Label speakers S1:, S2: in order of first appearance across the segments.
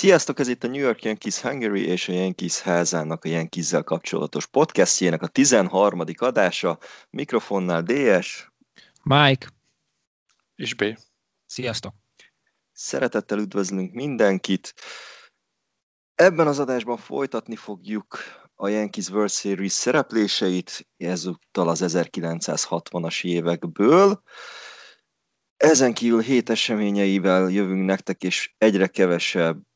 S1: Sziasztok, ez itt a New York Yankees Hungary és a Yankees házának a Yankees-zel kapcsolatos podcastjének a 13. adása. Mikrofonnál DS.
S2: Mike.
S3: És B.
S2: Sziasztok.
S1: Szeretettel üdvözlünk mindenkit. Ebben az adásban folytatni fogjuk a Yankees World Series szerepléseit, ezúttal az 1960-as évekből. Ezen kívül hét eseményeivel jövünk nektek, és egyre kevesebb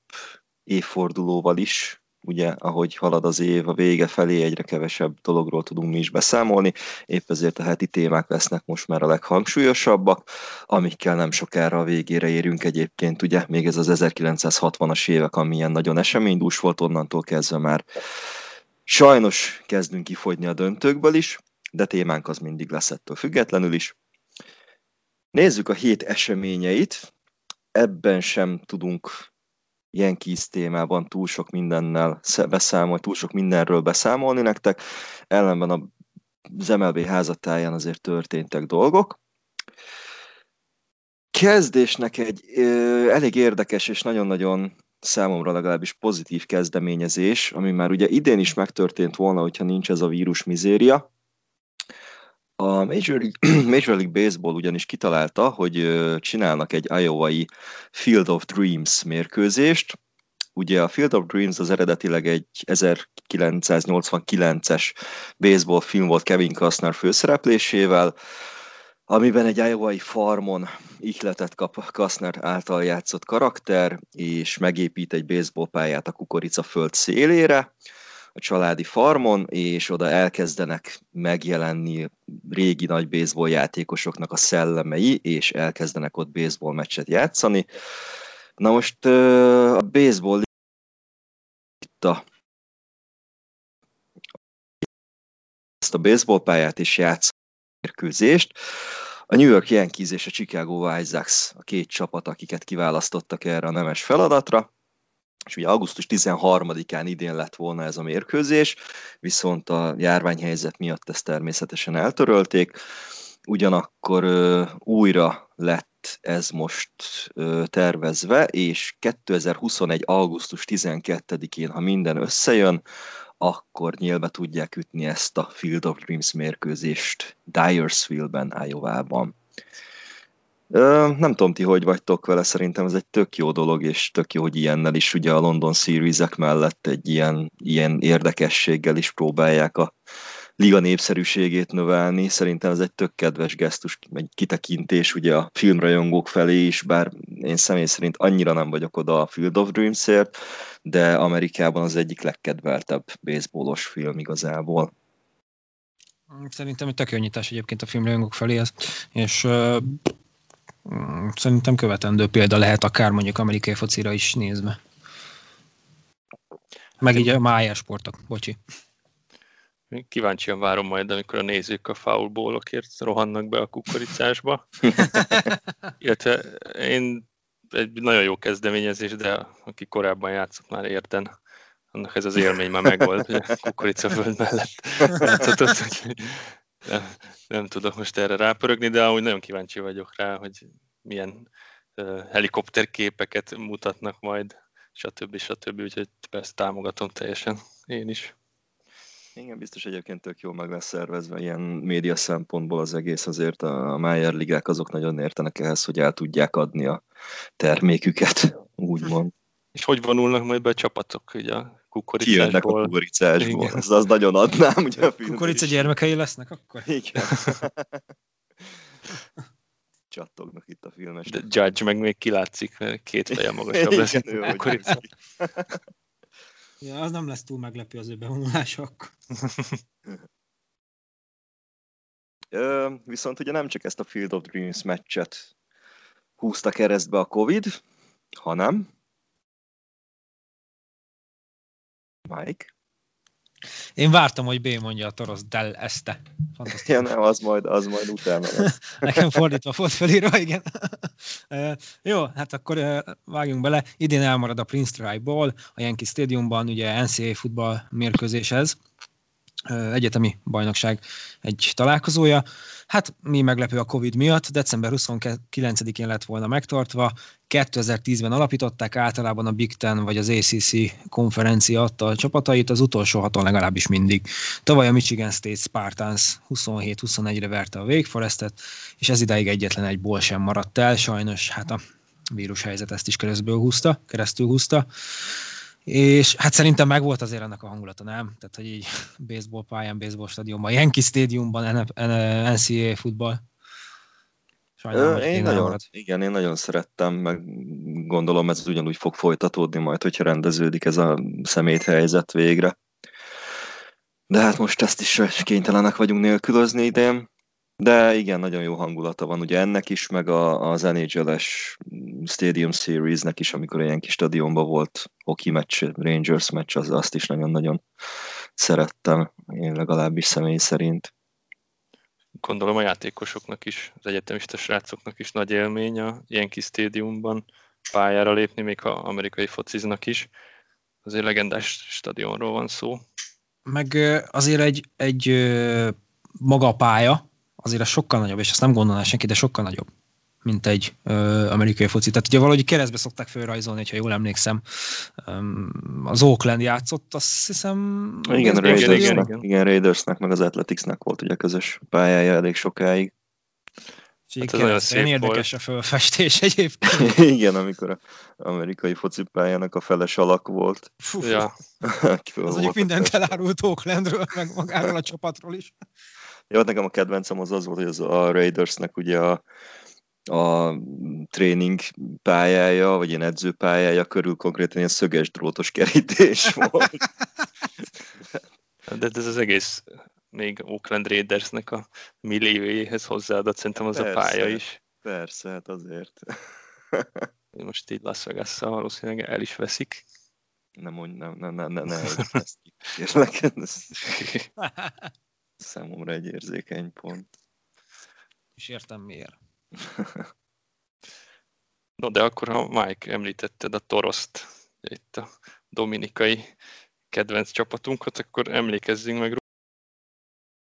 S1: évfordulóval is, ugye, ahogy halad az év a vége felé, egyre kevesebb dologról tudunk mi is beszámolni, épp ezért a heti témák lesznek most már a leghangsúlyosabbak, amikkel nem sokára a végére érünk egyébként, ugye, még ez az 1960-as évek, amilyen nagyon eseménydús volt, onnantól kezdve már sajnos kezdünk kifogyni a döntőkből is, de témánk az mindig lesz ettől függetlenül is. Nézzük a hét eseményeit, ebben sem tudunk ilyen kis témában túl sok mindennel beszámolni, túl sok mindenről beszámolni nektek, ellenben a az MLB házatáján azért történtek dolgok. Kezdésnek egy ö, elég érdekes és nagyon-nagyon számomra legalábbis pozitív kezdeményezés, ami már ugye idén is megtörtént volna, hogyha nincs ez a vírus mizéria. A Major League, Major League Baseball ugyanis kitalálta, hogy csinálnak egy Iowa-i Field of Dreams mérkőzést. Ugye a Field of Dreams az eredetileg egy 1989-es baseball film volt Kevin Costner főszereplésével, amiben egy Iowa-i farmon ihletet kap Costner által játszott karakter, és megépít egy baseballpályát a kukoricaföld szélére a családi farmon, és oda elkezdenek megjelenni régi nagy baseball játékosoknak a szellemei, és elkezdenek ott baseball meccset játszani. Na most a baseball itt a ezt a baseball pályát is játsz mérkőzést. A New York Yankees és a Chicago White Sox a két csapat, akiket kiválasztottak erre a nemes feladatra és ugye augusztus 13-án idén lett volna ez a mérkőzés, viszont a járványhelyzet miatt ezt természetesen eltörölték, ugyanakkor ö, újra lett ez most ö, tervezve, és 2021. augusztus 12-én, ha minden összejön, akkor nyílbe tudják ütni ezt a Field of Dreams mérkőzést Dyersville-ben, Iowa-ban. Nem tudom ti, hogy vagytok vele, szerintem ez egy tök jó dolog, és tök jó, hogy ilyennel is ugye a London series mellett egy ilyen, ilyen érdekességgel is próbálják a liga népszerűségét növelni. Szerintem ez egy tök kedves gesztus, egy kitekintés ugye a filmrajongók felé is, bár én személy szerint annyira nem vagyok oda a Field of Dreams-ért, de Amerikában az egyik legkedveltebb baseballos film igazából.
S2: Szerintem egy tök jó nyitás egyébként a filmrajongók felé, és szerintem követendő példa lehet akár mondjuk amerikai focira is nézve. Meg így a májás sportok, bocsi.
S3: Kíváncsian várom majd, amikor a nézők a foulbólokért rohannak be a kukoricásba. Illetve én egy nagyon jó kezdeményezés, de aki korábban játszott már érten, annak ez az élmény már megvolt, hogy a kukoricaföld mellett játszott, hogy nem, nem tudok most erre rápörögni, de amúgy nagyon kíváncsi vagyok rá, hogy milyen uh, helikopterképeket mutatnak majd, stb. stb. Úgyhogy ezt támogatom teljesen én is.
S1: Igen, biztos egyébként tök jó meg lesz szervezve ilyen média szempontból az egész, azért a Mayer ligák azok nagyon értenek ehhez, hogy el tudják adni a terméküket, úgymond.
S3: És hogy vonulnak majd be a csapatok, ugye a
S1: kukoricásból. Kijönnek a kukoricásból. Az, az nagyon adnám, ugye a
S2: Kukorica gyermekei lesznek akkor?
S1: Igen. Csattognak itt a filmes.
S3: De Judge meg még kilátszik, mert két feje magasabb lesz. Igen, ő, kukorica.
S2: ja, az nem lesz túl meglepő az ő bevonulása akkor.
S1: Ö, viszont ugye nem csak ezt a Field of Dreams meccset húzta keresztbe a Covid, hanem Mike?
S2: Én vártam, hogy B mondja a Toros Del Este.
S1: Fantasztikus. Ja, nem, az majd, az majd utána lesz.
S2: Nekem fordítva volt felírva, igen. Jó, hát akkor vágjunk bele. Idén elmarad a Prince Strike Ball a Yankee Stadiumban, ugye NCAA futball mérkőzéshez. Egyetemi bajnokság egy találkozója. Hát mi meglepő a Covid miatt, december 29-én lett volna megtartva, 2010-ben alapították, általában a Big Ten vagy az ACC konferencia adta a csapatait, az utolsó haton legalábbis mindig. Tavaly a Michigan State Spartans 27-21-re verte a Wake Forestet, és ez idáig egyetlen egy ból sem maradt el, sajnos hát a vírushelyzet ezt is keresztül húzta, keresztül húzta. És hát szerintem megvolt azért ennek a hangulata, nem? Tehát, hogy így baseball pályán, baseball stadionban, Yankee stadiumban, NCAA futball.
S1: Sajnálom, én nagyon, igen, én nagyon szerettem, meg gondolom ez ugyanúgy fog folytatódni majd, hogyha rendeződik ez a szeméthelyzet végre. De hát most ezt is kénytelenek vagyunk nélkülözni idén. De igen, nagyon jó hangulata van ugye ennek is, meg a, az NHL-es Stadium Series-nek is, amikor ilyen kis stadionban volt hockey meccs, Rangers meccs, az, azt is nagyon-nagyon szerettem, én legalábbis személy szerint.
S3: Gondolom a játékosoknak is, az egyetemista srácoknak is nagy élmény a ilyen kis stadiumban pályára lépni, még ha amerikai fociznak is. Azért legendás stadionról van szó.
S2: Meg azért egy, egy maga a pálya, azért a sokkal nagyobb, és azt nem gondolná senki, de sokkal nagyobb, mint egy ö, amerikai foci. Tehát ugye valahogy keresztbe szokták felrajzolni, ha jól emlékszem. az Oakland játszott, azt hiszem...
S1: Igen, Raiders, igen, igen, igen. igen, Raidersnek, meg az Athleticsnek volt ugye közös pályája elég sokáig.
S2: Hát ez nagyon szép érdekes volt. a fölfestés egyébként.
S1: Igen, amikor a amerikai focipályának a feles alak volt.
S3: Fú, ja.
S2: az mondjuk mindent elárult Oaklandről, meg magáról a csapatról is.
S1: Jó, nekem a kedvencem az az volt, hogy az a Raidersnek ugye a, a tréning pályája, vagy ilyen edzőpályája körül konkrétan ilyen szöges drótos kerítés volt.
S3: De ez az egész még Oakland Raidersnek a milliójéhez hozzáadott, szerintem az persze, a pálya is.
S1: Persze, hát azért.
S3: Most így Las vegas valószínűleg el is veszik.
S1: Nem mondj, nem, nem, nem, nem, nem, ezt kérlek. Számomra egy érzékeny pont.
S2: És értem miért.
S3: no, de akkor, ha Mike említetted a Toroszt, itt a dominikai kedvenc csapatunkat, akkor emlékezzünk meg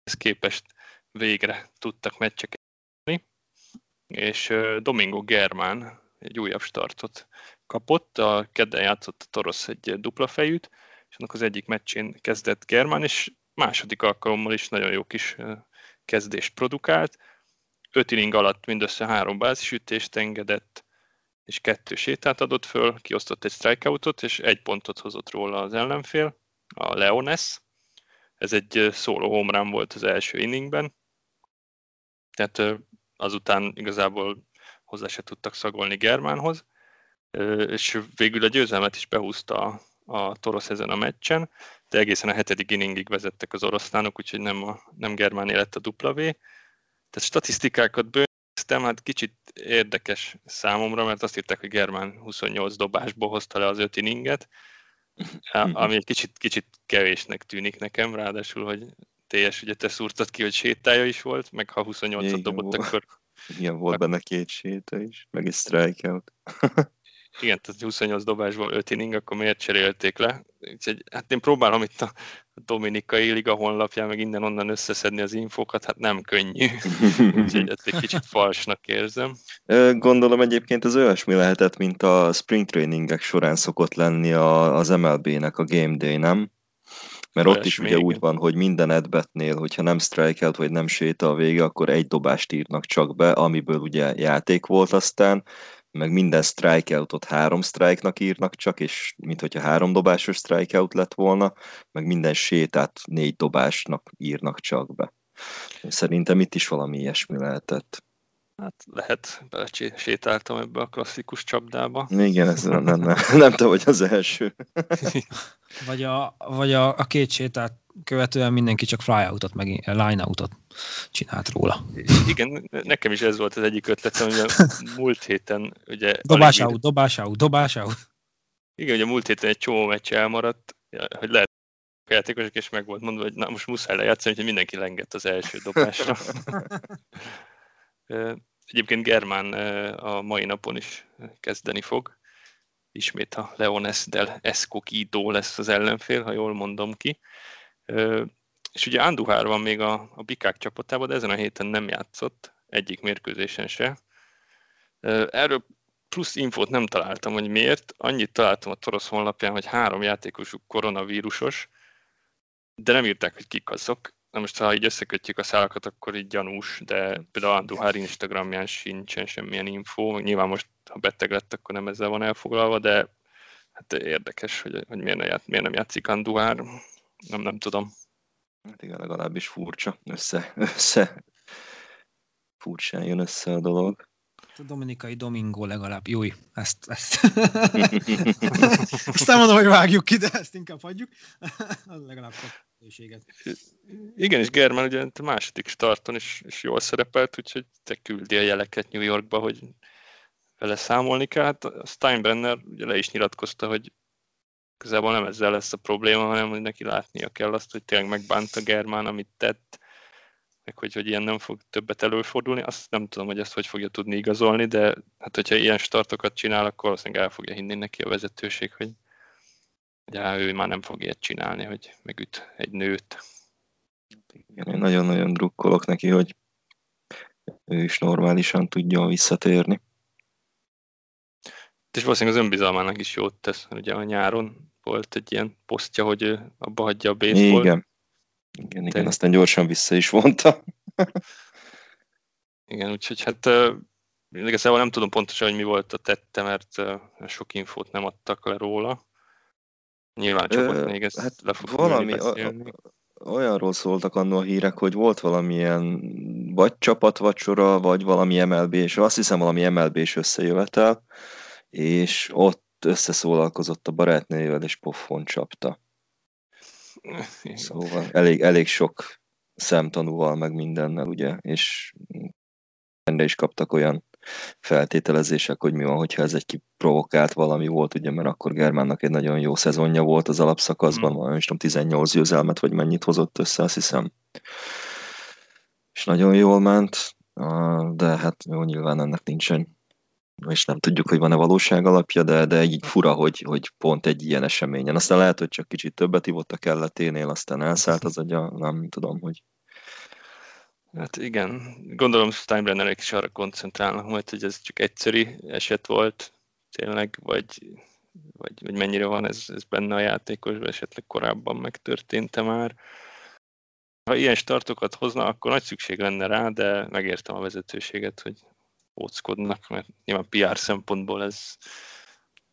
S3: ez képest végre tudtak meccseket és Domingo Germán egy újabb startot kapott, a kedden játszott a Torosz egy dupla fejűt, és annak az egyik meccsén kezdett Germán, és második alkalommal is nagyon jó kis kezdést produkált. Öt inning alatt mindössze három bázisütést engedett, és kettő sétát adott föl, kiosztott egy strikeoutot, és egy pontot hozott róla az ellenfél, a Leones. Ez egy szóló homrán volt az első inningben, tehát azután igazából hozzá se tudtak szagolni Germánhoz, és végül a győzelmet is behúzta a Torosz ezen a meccsen, de egészen a hetedik inningig vezettek az oroszlánok, úgyhogy nem, a, nem Germán lett a dupla V. Tehát statisztikákat bőviztem, hát kicsit érdekes számomra, mert azt írták, hogy Germán 28 dobásból hozta le az öt inninget, ami egy kicsit, kicsit kevésnek tűnik nekem, ráadásul, hogy teljes, ugye te szúrtad ki, hogy sétája is volt, meg ha 28-at dobott, volt. akkor...
S1: Igen, volt benne két séta is, meg egy strikeout.
S3: Igen, tehát 28 dobásból 5 inning, akkor miért cserélték le? Úgyhogy, hát én próbálom itt a Dominikai Liga honlapján meg innen-onnan összeszedni az infókat, hát nem könnyű. Úgyhogy ezt egy kicsit falsnak érzem.
S1: Gondolom egyébként az olyasmi lehetett, mint a spring trainingek során szokott lenni az MLB-nek a Game Day, nem? Mert ott is ugye úgy van, hogy minden edbetnél, hogyha nem strikeout vagy nem séta a vége, akkor egy dobást írnak csak be, amiből ugye játék volt aztán, meg minden strikeoutot három strike-nak írnak csak, és mint hogyha három dobásos strikeout lett volna, meg minden sétát négy dobásnak írnak csak be. Szerintem itt is valami ilyesmi lehetett.
S3: Hát lehet, sétáltam ebbe a klasszikus csapdába.
S1: Igen, ez nem, nem, nem, nem te vagy az első.
S2: vagy a, vagy a, a két sétát követően mindenki csak flyoutot, meg line-outot csinált róla.
S3: Igen, nekem is ez volt az egyik ötletem, hogy múlt héten ugye...
S2: Dobás out, dobás out, dobás out.
S3: Igen, ugye múlt héten egy csomó meccs elmaradt, hogy lehet a játékosok, és meg volt mondva, hogy na, most muszáj lejátszani, hogy mindenki lengett az első dobásra. Egyébként Germán a mai napon is kezdeni fog. Ismét a Leones del Escoquido lesz az ellenfél, ha jól mondom ki. És ugye Anduhár van még a, a Bikák csapatában, de ezen a héten nem játszott, egyik mérkőzésen se. Erről plusz infót nem találtam, hogy miért. Annyit találtam a Torosz honlapján, hogy három játékosuk koronavírusos, de nem írták, hogy kik azok. Na most, ha így összekötjük a szálakat, akkor így gyanús, de például Anduhár Instagramján sincsen semmilyen info. Nyilván most, ha beteg lett, akkor nem ezzel van elfoglalva, de hát érdekes, hogy, hogy miért, ját, miért nem játszik Anduhár. Nem, nem tudom.
S1: Hát igen, legalábbis furcsa. Össze, össze. Furcsán jön össze a dolog.
S2: A Dominikai Domingo legalább. Jó, ezt, ezt. Aztán mondom, hogy vágjuk ki, de ezt inkább hagyjuk. Az legalább lehetőséget.
S3: Igen, és Germán ugye a második starton is, is jól szerepelt, úgyhogy te küldi a jeleket New Yorkba, hogy vele számolni kell. Hát a Steinbrenner ugye le is nyilatkozta, hogy közelben nem ezzel lesz a probléma, hanem hogy neki látnia kell azt, hogy tényleg megbánta Germán, amit tett, meg hogy, hogy ilyen nem fog többet előfordulni. Azt nem tudom, hogy ezt hogy fogja tudni igazolni, de hát hogyha ilyen startokat csinál, akkor valószínűleg el fogja hinni neki a vezetőség, hogy de ő már nem fog ilyet csinálni, hogy megüt egy nőt.
S1: Igen, én nagyon-nagyon drukkolok neki, hogy ő is normálisan tudjon visszatérni.
S3: És valószínűleg az önbizalmának is jót tesz, ugye a nyáron volt egy ilyen posztja, hogy ő abba hagyja a baseball.
S1: Igen. Igen, igen, De... aztán gyorsan vissza is vonta.
S3: igen, úgyhogy hát igazából nem tudom pontosan, hogy mi volt a tette, mert sok infót nem adtak le róla. Nyilván csak ott még ezt
S1: hát le fog valami, olyanról szóltak annó a hírek, hogy volt valamilyen vagy csapatvacsora, vagy valami MLB, és azt hiszem valami MLB-s összejövetel, és ott összeszólalkozott a barátnőjével, és pofon csapta. Szóval elég, elég sok szemtanúval, meg mindennel, ugye, és ende is kaptak olyan feltételezések, hogy mi van, hogyha ez egy kiprovokált valami volt, ugye, mert akkor Germánnak egy nagyon jó szezonja volt az alapszakaszban, mm. is tudom, 18 győzelmet, vagy mennyit hozott össze, azt hiszem. És nagyon jól ment, de hát jó, nyilván ennek nincsen és nem tudjuk, hogy van-e valóság alapja, de, de így fura, hogy, hogy pont egy ilyen eseményen. Aztán lehet, hogy csak kicsit többet ivott a kelleténél, aztán elszállt az agya, nem tudom, hogy...
S3: Hát igen, gondolom Steinbrennerek is arra koncentrálnak majd, hogy ez csak egyszerű eset volt, tényleg, vagy, vagy, vagy mennyire van ez, ez benne a játékosban, esetleg korábban megtörtént-e már. Ha ilyen startokat hozna, akkor nagy szükség lenne rá, de megértem a vezetőséget, hogy óckodnak, mert nyilván PR szempontból ez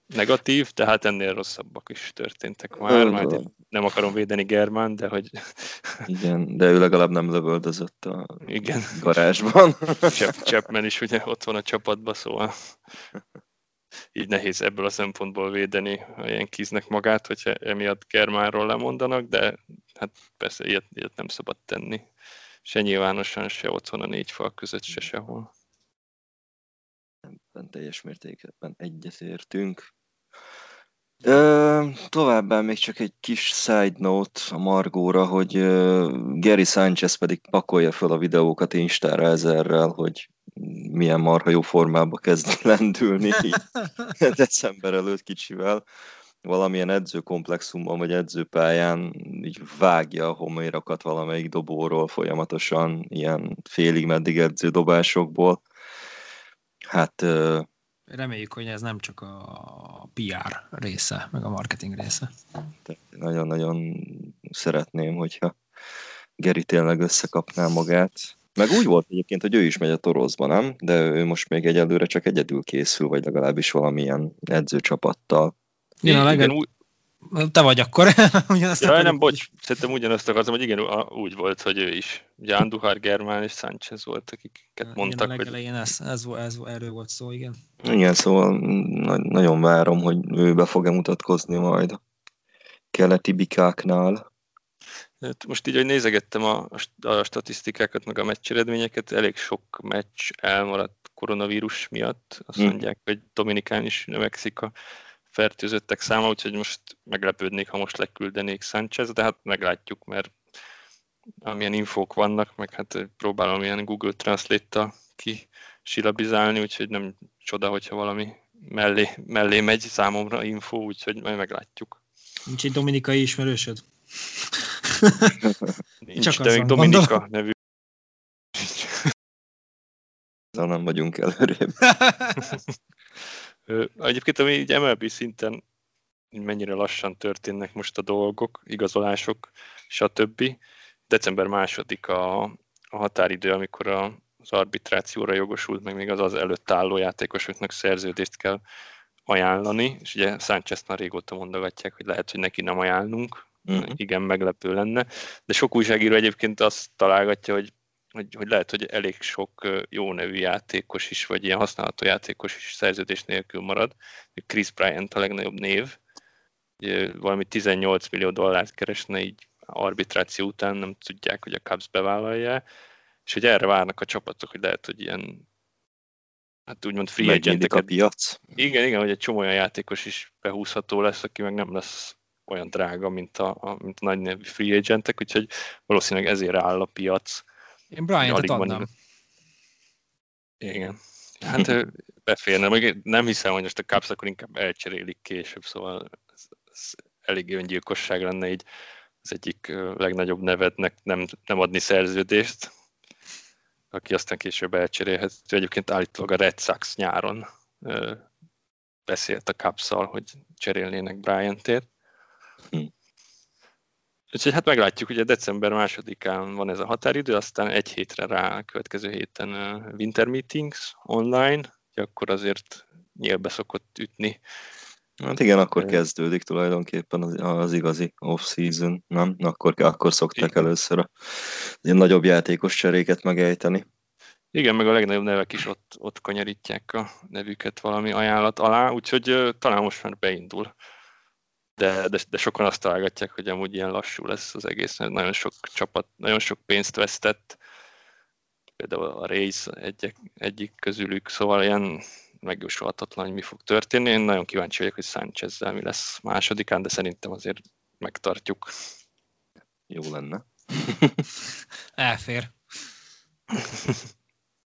S3: negatív, de hát ennél rosszabbak is történtek már, majd nem akarom védeni Germán, de hogy...
S1: Igen, de ő legalább nem lövöldözött a Igen. garázsban.
S3: Chapman is ugye ott van a csapatban, szóval így nehéz ebből a szempontból védeni a ilyen kiznek magát, hogyha emiatt Germánról lemondanak, de hát persze ilyet, ilyet nem szabad tenni. Se nyilvánosan, se otthon a négy fal között, se sehol
S1: ebben teljes mértékben egyetértünk. Ö, továbbá még csak egy kis side note a Margóra, hogy uh, Gary Sanchez pedig pakolja fel a videókat Instára ezerrel, hogy milyen marha jó formába kezd lendülni december előtt kicsivel. Valamilyen edzőkomplexumban vagy edzőpályán így vágja a homérokat valamelyik dobóról folyamatosan, ilyen félig meddig edződobásokból Hát...
S2: Reméljük, hogy ez nem csak a PR része, meg a marketing része.
S1: Nagyon-nagyon szeretném, hogyha Geri tényleg összekapná magát. Meg úgy volt egyébként, hogy ő is megy a toroszba, nem? De ő most még egyelőre csak egyedül készül, vagy legalábbis valamilyen edzőcsapattal.
S2: Igen, a legalább, te vagy akkor.
S3: ugyanazt ja, nem, bocs, szerintem ugyanazt akartam, hogy igen, úgy volt, hogy ő is. Ugye Anduhar, Germán és Sánchez volt, akiket mondtak.
S2: Igen, a legelején hogy... ez, ez, ez, erről volt szó, igen.
S1: Igen, szóval nagyon várom, hogy ő be fog-e mutatkozni majd a keleti bikáknál.
S3: Hát most így, hogy nézegettem a, a statisztikákat, meg a meccs eredményeket, elég sok meccs elmaradt koronavírus miatt. Azt hmm. mondják, hogy Dominikán is növekszik a fertőzöttek száma, úgyhogy most meglepődnék, ha most leküldenék Sanchez, de hát meglátjuk, mert amilyen infók vannak, meg hát próbálom ilyen Google Translate-tal ki silabizálni, úgyhogy nem csoda, hogyha valami mellé, mellé megy számomra info, úgyhogy majd meglátjuk.
S2: Nincs egy dominikai ismerősöd?
S3: Nincs, Csak de még Dominika nevű.
S1: Ezzel nem vagyunk előrébb.
S3: Egyébként, ami így MLB szinten mennyire lassan történnek most a dolgok, igazolások, stb. December második a, a határidő, amikor a, az arbitrációra jogosult, meg még az az előtt álló játékosoknak szerződést kell ajánlani, és ugye Sánchez már régóta mondogatják, hogy lehet, hogy neki nem ajánlunk, uh-huh. igen, meglepő lenne, de sok újságíró egyébként azt találgatja, hogy, hogy, hogy lehet, hogy elég sok jó nevű játékos is, vagy ilyen használható játékos is szerződés nélkül marad. Chris Bryant a legnagyobb név, valami 18 millió dollárt keresne így arbitráció után, nem tudják, hogy a Cubs bevállalja, és hogy erre várnak a csapatok, hogy lehet, hogy ilyen hát úgymond free
S1: agent a piac.
S3: Igen, igen, hogy egy csomó olyan játékos is behúzható lesz, aki meg nem lesz olyan drága, mint a, a, mint a nagy nevű free agentek, úgyhogy valószínűleg ezért áll a piac.
S2: Én Brian-t adnám.
S3: Igen. Hát beférne, még nem hiszem, hogy most a Cubs akkor inkább elcserélik később, szóval ez, ez elég öngyilkosság lenne így az egyik legnagyobb nevednek nem, nem adni szerződést, aki aztán később elcserélhető. Egyébként állítólag a Red Sox nyáron beszélt a cubs hogy cserélnének Bryantért. Hm. Úgyhogy hát meglátjuk, ugye december másodikán van ez a határidő, aztán egy hétre rá, a következő héten winter meetings online, akkor azért nyílbe szokott ütni.
S1: Hát igen, akkor kezdődik tulajdonképpen az, az igazi off-season, nem? Akkor, akkor szokták igen. először a ilyen nagyobb játékos cseréket megejteni.
S3: Igen, meg a legnagyobb nevek is ott, ott kanyarítják a nevüket valami ajánlat alá, úgyhogy talán most már beindul. De, de, de sokan azt találgatják, hogy amúgy ilyen lassú lesz az egész, mert nagyon sok csapat, nagyon sok pénzt vesztett, például a Race egyik, egyik közülük, szóval ilyen megjósolhatatlan, hogy mi fog történni. Én nagyon kíváncsi vagyok, hogy Sánchezzel mi lesz másodikán, de szerintem azért megtartjuk.
S1: Jó lenne.
S2: Elfér.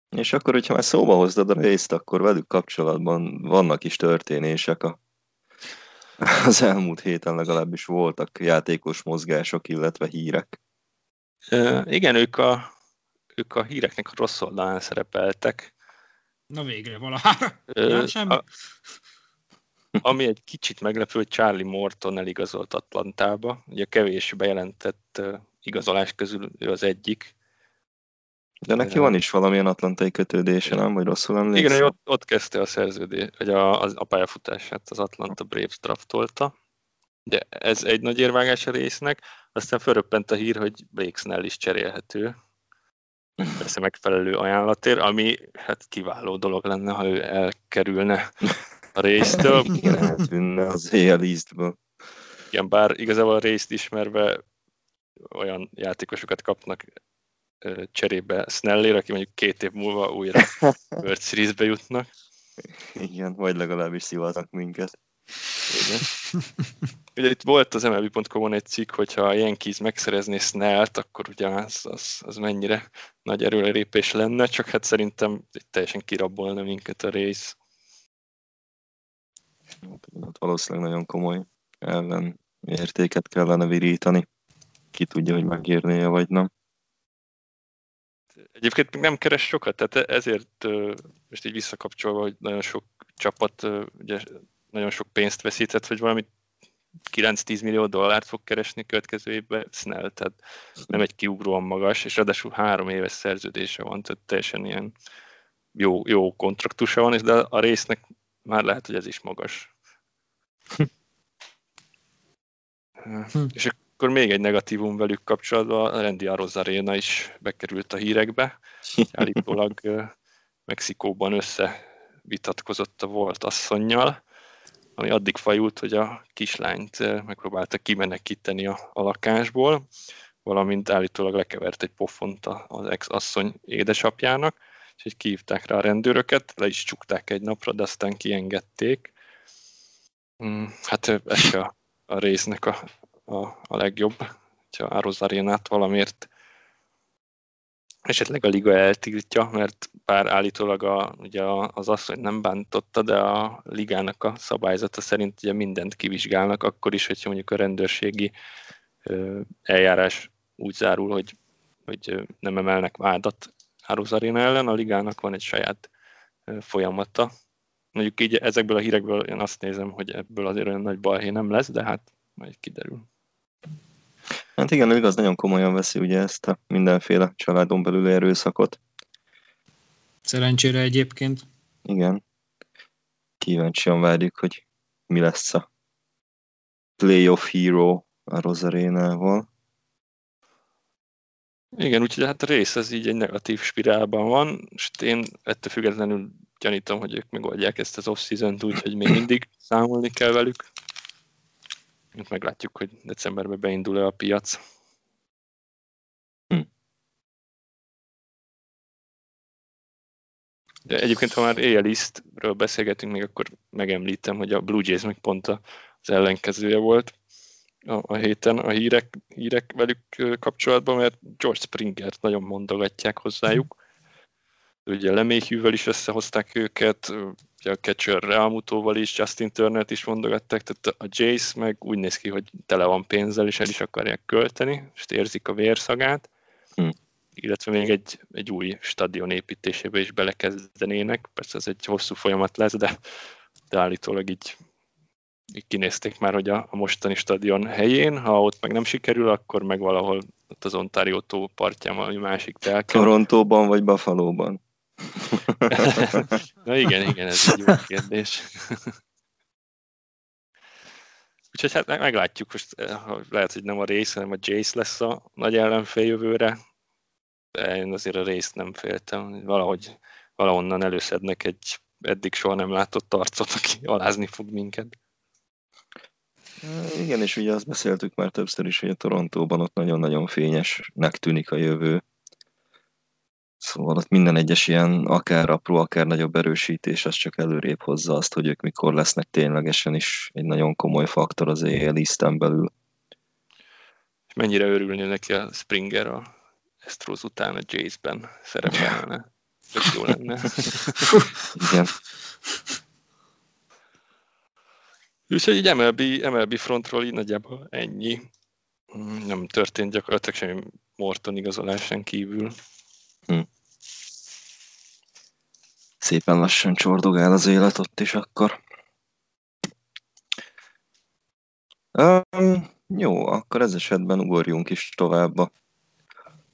S1: És akkor, hogyha már szóba hozdad a részt, akkor velük kapcsolatban vannak is történések. A, az elmúlt héten legalábbis voltak játékos mozgások, illetve hírek.
S3: E, igen, ők a, ők a híreknek a rossz oldalán szerepeltek.
S2: Na végre valahára. A,
S3: ami egy kicsit meglepő, hogy Charlie Morton eligazolt Atlantába. Ugye a kevés bejelentett igazolás közül ő az egyik.
S1: De neki van is valamilyen atlantai kötődése, nem? Vagy rosszul emlékszem?
S3: Igen, ott, ott kezdte a szerződés, vagy a, a, a pályafutását az Atlanta Braves draftolta. De ez egy nagy érvágás a résznek. Aztán fölröppent a hír, hogy Blake Snell is cserélhető. Persze megfelelő ajánlatért, ami hát kiváló dolog lenne, ha ő elkerülne a résztől.
S1: Eltűnne az éjjel Eastből.
S3: Igen, bár igazából a részt ismerve olyan játékosokat kapnak cserébe Snellér, aki mondjuk két év múlva újra World Series-be jutnak.
S1: Igen, vagy legalábbis szivatnak minket.
S3: Igen. Ugye itt volt az MLB.com-on egy cikk, hogyha a Yankees megszerezné Snellt, akkor ugye az, az, az mennyire nagy erőlépés lenne, csak hát szerintem teljesen kirabolna minket a rész.
S1: Hát, valószínűleg nagyon komoly ellen értéket kellene virítani. Ki tudja, hogy megérné vagy nem.
S3: Egyébként még nem keres sokat, tehát ezért most így visszakapcsolva, hogy nagyon sok csapat ugye nagyon sok pénzt veszített, hogy valami 9-10 millió dollárt fog keresni következő évben Snell, tehát nem egy kiugróan magas, és ráadásul három éves szerződése van, tehát teljesen ilyen jó, jó kontraktusa van, de a résznek már lehet, hogy ez is magas. Hm. És akkor még egy negatívum velük kapcsolatban, Randy Arozarena is bekerült a hírekbe. Állítólag Mexikóban összevitatkozott a volt asszonynal, ami addig fajult, hogy a kislányt megpróbálta kimenekíteni a, a lakásból, valamint állítólag lekevert egy pofont az ex-asszony édesapjának, és így kihívták rá a rendőröket, le is csukták egy napra, de aztán kiengedték. Hmm, hát ez se a résznek a a, a legjobb, ha Ároz Arénát valamiért esetleg a liga eltiltja, mert bár állítólag a, ugye az asszony nem bántotta, de a ligának a szabályzata szerint ugye mindent kivizsgálnak, akkor is, hogyha mondjuk a rendőrségi eljárás úgy zárul, hogy, hogy nem emelnek vádat Árusz Arena ellen, a ligának van egy saját folyamata. Mondjuk így ezekből a hírekből én azt nézem, hogy ebből azért olyan nagy balhé nem lesz, de hát majd kiderül.
S1: Hát igen, igaz, nagyon komolyan veszi ugye ezt a mindenféle családon belül erőszakot.
S2: Szerencsére egyébként.
S1: Igen. Kíváncsian várjuk, hogy mi lesz a Playoff Hero a Rosarénával.
S3: Igen, úgyhogy hát a rész ez így egy negatív spirálban van, és én ettől függetlenül gyanítom, hogy ők megoldják ezt az off-season-t úgy, hogy még mindig számolni kell velük. Meglátjuk, hogy decemberben beindul-e a piac. Hm. De egyébként, ha már AL beszélgetünk, még akkor megemlítem, hogy a Blue Jays meg pont az ellenkezője volt a, a héten a hírek, hírek velük kapcsolatban, mert George Springert nagyon mondogatják hozzájuk. Ugye Leméhűvel is összehozták őket, ugye a catcher Realmutóval is, Justin Turner-t is mondogatták, tehát a Jace meg úgy néz ki, hogy tele van pénzzel, és el is akarják költeni, és érzik a vérszagát. Hm. illetve még egy, egy új stadion építésébe is belekezdenének. Persze ez egy hosszú folyamat lesz, de, de állítólag így kinézték már, hogy a, a mostani stadion helyén, ha ott meg nem sikerül, akkor meg valahol ott az Ontario tó partján valami másik telken.
S1: Torontóban vagy Buffalo-ban?
S3: Na igen, igen, ez egy jó kérdés. Úgyhogy hát meglátjuk, most eh, lehet, hogy nem a rész, hanem a Jace lesz a nagy ellenfél jövőre, de én azért a részt nem féltem, valahogy valahonnan előszednek egy eddig soha nem látott arcot, aki alázni fog minket.
S1: Igen, és ugye azt beszéltük már többször is, hogy a Torontóban ott nagyon-nagyon fényesnek tűnik a jövő. Szóval ott minden egyes ilyen akár apró, akár nagyobb erősítés, az csak előrébb hozza azt, hogy ők mikor lesznek ténylegesen is egy nagyon komoly faktor az East-en belül.
S3: És mennyire örülni neki a Springer a Astros után a Jays-ben szerepelne. Tök jó lenne.
S1: Igen.
S3: Úgyhogy így MLB, MLB frontról így nagyjából ennyi. Nem történt gyakorlatilag semmi Morton igazolásán kívül. Hm.
S1: Szépen lassan csordogál az élet ott is akkor. Um, jó, akkor ez esetben ugorjunk is tovább a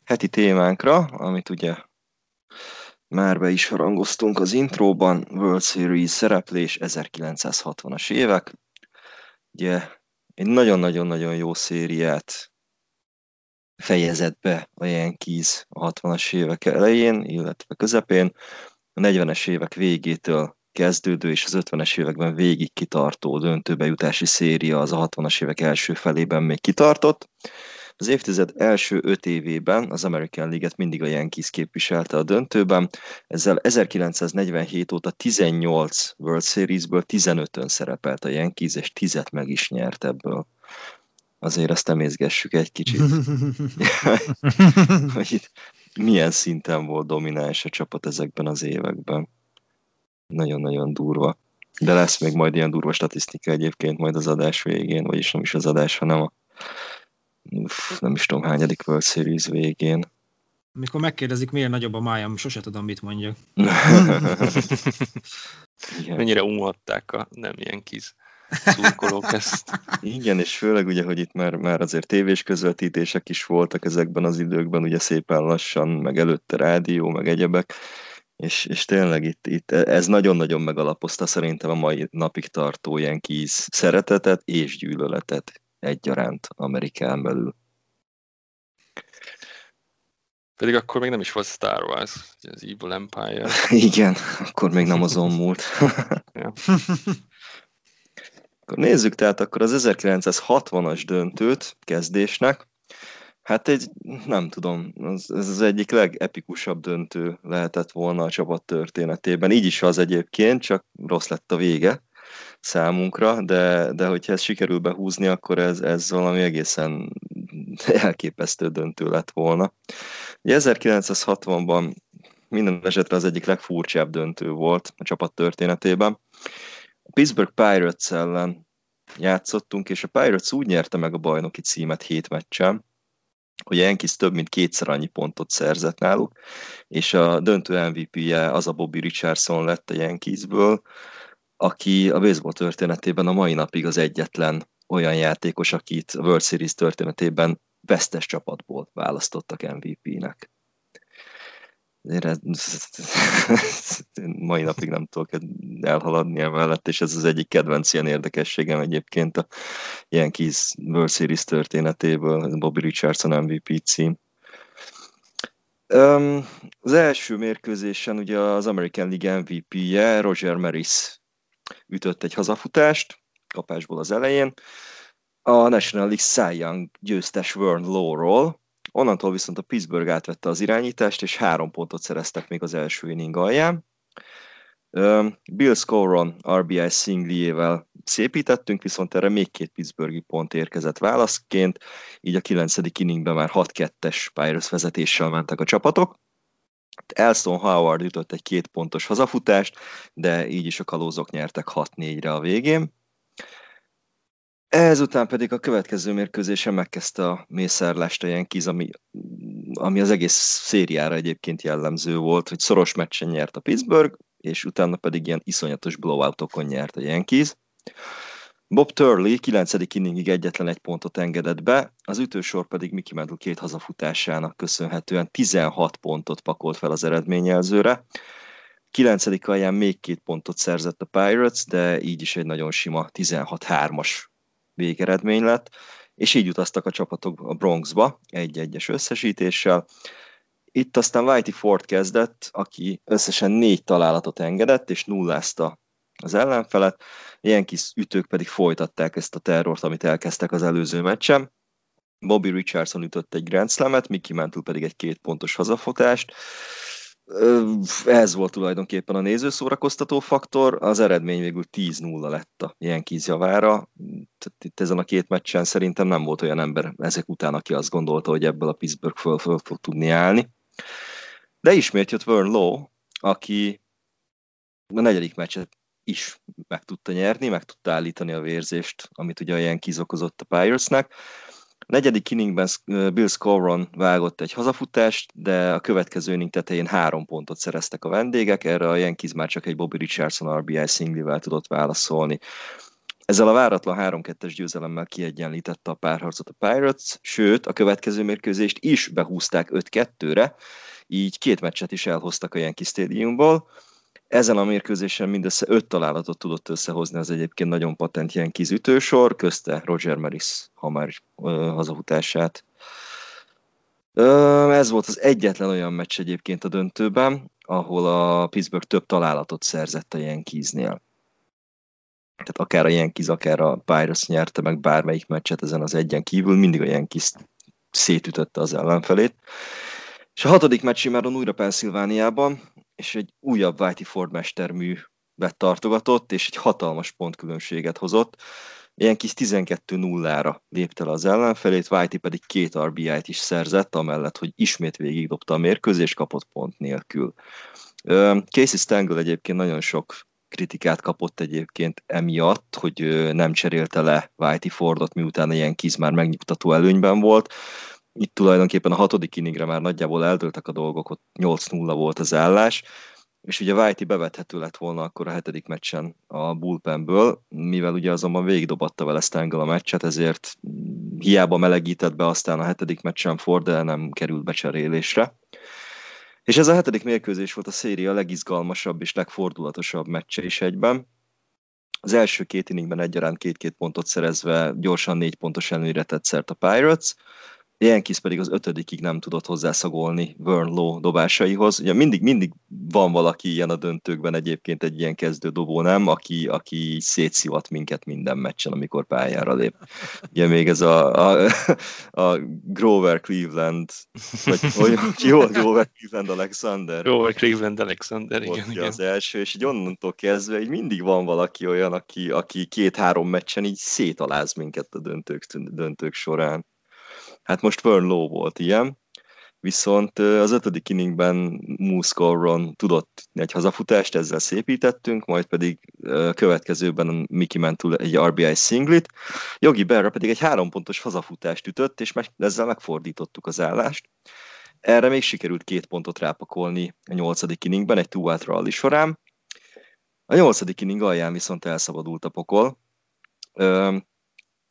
S1: heti témánkra, amit ugye már be is harangoztunk az intróban, World Series szereplés 1960-as évek. Ugye egy nagyon-nagyon-nagyon jó szériát fejezett be a Yankees a 60-as évek elején, illetve közepén. A 40-es évek végétől kezdődő és az 50-es években végig kitartó döntőbejutási széria az a 60-as évek első felében még kitartott. Az évtized első öt évében az American League-et mindig a Yankees képviselte a döntőben, ezzel 1947 óta 18 World Series-ből 15-ön szerepelt a Yankees, és 10 meg is nyert ebből. Azért ezt emészgessük egy kicsit. hogy itt milyen szinten volt domináns a csapat ezekben az években. Nagyon-nagyon durva. De lesz még majd ilyen durva statisztika egyébként majd az adás végén, vagyis nem is az adás, hanem a nem is tudom hányadik World Series végén.
S2: Mikor megkérdezik, miért nagyobb a májam, sose tudom, mit mondjak.
S3: Mennyire unhatták a nem ilyen kis szurkolók ezt.
S1: Igen, és főleg ugye, hogy itt már, már azért tévés közvetítések is voltak ezekben az időkben, ugye szépen lassan, meg előtte rádió, meg egyebek, és, és tényleg itt, itt ez nagyon-nagyon megalapozta szerintem a mai napig tartó ilyen kis szeretetet és gyűlöletet egyaránt Amerikán belül.
S3: Pedig akkor még nem is volt Star Wars, az Evil Empire.
S1: Igen, akkor még nem azon múlt. akkor nézzük tehát akkor az 1960-as döntőt kezdésnek. Hát egy, nem tudom, ez, az egyik legepikusabb döntő lehetett volna a csapat történetében. Így is az egyébként, csak rossz lett a vége számunkra, de, de hogyha ez sikerül behúzni, akkor ez, ez valami egészen elképesztő döntő lett volna. 1960-ban minden esetre az egyik legfurcsább döntő volt a csapat történetében. Pittsburgh Pirates ellen játszottunk, és a Pirates úgy nyerte meg a bajnoki címet hét meccsen, hogy Yankees több mint kétszer annyi pontot szerzett náluk, és a döntő MVP-je az a Bobby Richardson lett a Yankeesből, aki a baseball történetében a mai napig az egyetlen olyan játékos, akit a World Series történetében vesztes csapatból választottak MVP-nek. mai napig nem tudok elhaladni emellett, és ez az egyik kedvenc ilyen érdekességem egyébként a Yankees World Series történetéből, Bobby Richardson MVP cím. Az első mérkőzésen ugye az American League MVP-je Roger Maris ütött egy hazafutást, kapásból az elején, a National League Cy Young győztes Vern Law-ról, onnantól viszont a Pittsburgh átvette az irányítást, és három pontot szereztek még az első inning alján. Bill Scoron RBI szingliével szépítettünk, viszont erre még két Pittsburghi pont érkezett válaszként, így a 9. inningben már 6-2-es Pirates vezetéssel mentek a csapatok. Elston Howard ütött egy két pontos hazafutást, de így is a kalózok nyertek 6-4-re a végén. Ezután pedig a következő mérkőzésen megkezdte a mészárlást a Yankees, ami, ami az egész szériára egyébként jellemző volt, hogy szoros meccsen nyert a Pittsburgh, és utána pedig ilyen iszonyatos blowoutokon nyert a Yankees. Bob Turley 9. inningig egyetlen egy pontot engedett be, az ütősor pedig Mickey Mantle két hazafutásának köszönhetően 16 pontot pakolt fel az eredményjelzőre. 9. alján még két pontot szerzett a Pirates, de így is egy nagyon sima 16-3-as végeredmény lett, és így utaztak a csapatok a Bronxba egy-egyes összesítéssel. Itt aztán Whitey Ford kezdett, aki összesen négy találatot engedett, és nullázta az ellenfelet. Ilyen kis ütők pedig folytatták ezt a terrort, amit elkezdtek az előző meccsen. Bobby Richardson ütött egy Grand Slam-et, Mickey Mantle pedig egy két pontos hazafotást ez volt tulajdonképpen a nézőszórakoztató faktor, az eredmény végül 10-0 lett a Yankees javára. Tehát itt ezen a két meccsen szerintem nem volt olyan ember ezek után, aki azt gondolta, hogy ebből a Pittsburgh föl, föl fog tudni állni. De ismét jött Vern Lowe, aki a negyedik meccset is meg tudta nyerni, meg tudta állítani a vérzést, amit ugye a Yankees okozott a Pirates-nek negyedik inningben Bill Scoron vágott egy hazafutást, de a következő inning tetején három pontot szereztek a vendégek, erre a Yankees már csak egy Bobby Richardson RBI szinglivel tudott válaszolni. Ezzel a váratlan 3-2-es győzelemmel kiegyenlítette a párharcot a Pirates, sőt, a következő mérkőzést is behúzták 5-2-re, így két meccset is elhoztak a Yankee Stadiumból. Ezen a mérkőzésen mindössze öt találatot tudott összehozni az egyébként nagyon patent ilyen kizütősor, közte Roger Maris hamar hazahutását. Ez volt az egyetlen olyan meccs egyébként a döntőben, ahol a Pittsburgh több találatot szerzett a Yankeesnél. Tehát akár a Yankees, akár a Pirates nyerte meg bármelyik meccset ezen az egyen kívül, mindig a Yankees szétütötte az ellenfelét. És a hatodik meccs már újra Pennsylvániában, és egy újabb Whitey Ford mestermű tartogatott, és egy hatalmas pontkülönbséget hozott. Ilyen kis 12-0-ra lépte az ellenfelét, Whitey pedig két RBI-t is szerzett, amellett, hogy ismét végigdobta a mérkőzést, kapott pont nélkül. Casey Stengel egyébként nagyon sok kritikát kapott egyébként emiatt, hogy nem cserélte le Whitey Fordot, miután ilyen kiz már megnyugtató előnyben volt itt tulajdonképpen a hatodik inningre már nagyjából eldőltek a dolgok, ott 8-0 volt az állás, és ugye Whitey bevethető lett volna akkor a hetedik meccsen a bullpenből, mivel ugye azonban végigdobatta vele Stengel a meccset, ezért hiába melegített be aztán a hetedik meccsen Ford, de nem került becserélésre. És ez a hetedik mérkőzés volt a széria legizgalmasabb és legfordulatosabb meccse is egyben. Az első két inningben egyaránt két-két pontot szerezve gyorsan négy pontos előnyre tett szert a Pirates, Yankees pedig az ötödikig nem tudott hozzászagolni Vern Low dobásaihoz. Ugye mindig, mindig van valaki ilyen a döntőkben egyébként egy ilyen kezdő dobó, nem? Aki, aki szétszivat minket minden meccsen, amikor pályára lép. Ugye még ez a, a, a Grover Cleveland, vagy hogy volt Grover Cleveland Alexander?
S3: Grover Cleveland Alexander, igen, igen.
S1: az első, és így onnantól kezdve így mindig van valaki olyan, aki, aki két-három meccsen így szétaláz minket a döntők, döntők során. Hát most Vern Low volt ilyen. viszont az ötödik inningben Moose tudott egy hazafutást, ezzel szépítettünk, majd pedig következőben Mickey Mantle egy RBI singlit, Jogi Berra pedig egy három pontos hazafutást ütött, és ezzel megfordítottuk az állást. Erre még sikerült két pontot rápakolni a nyolcadik inningben, egy two out rally során. A nyolcadik inning alján viszont elszabadult a pokol.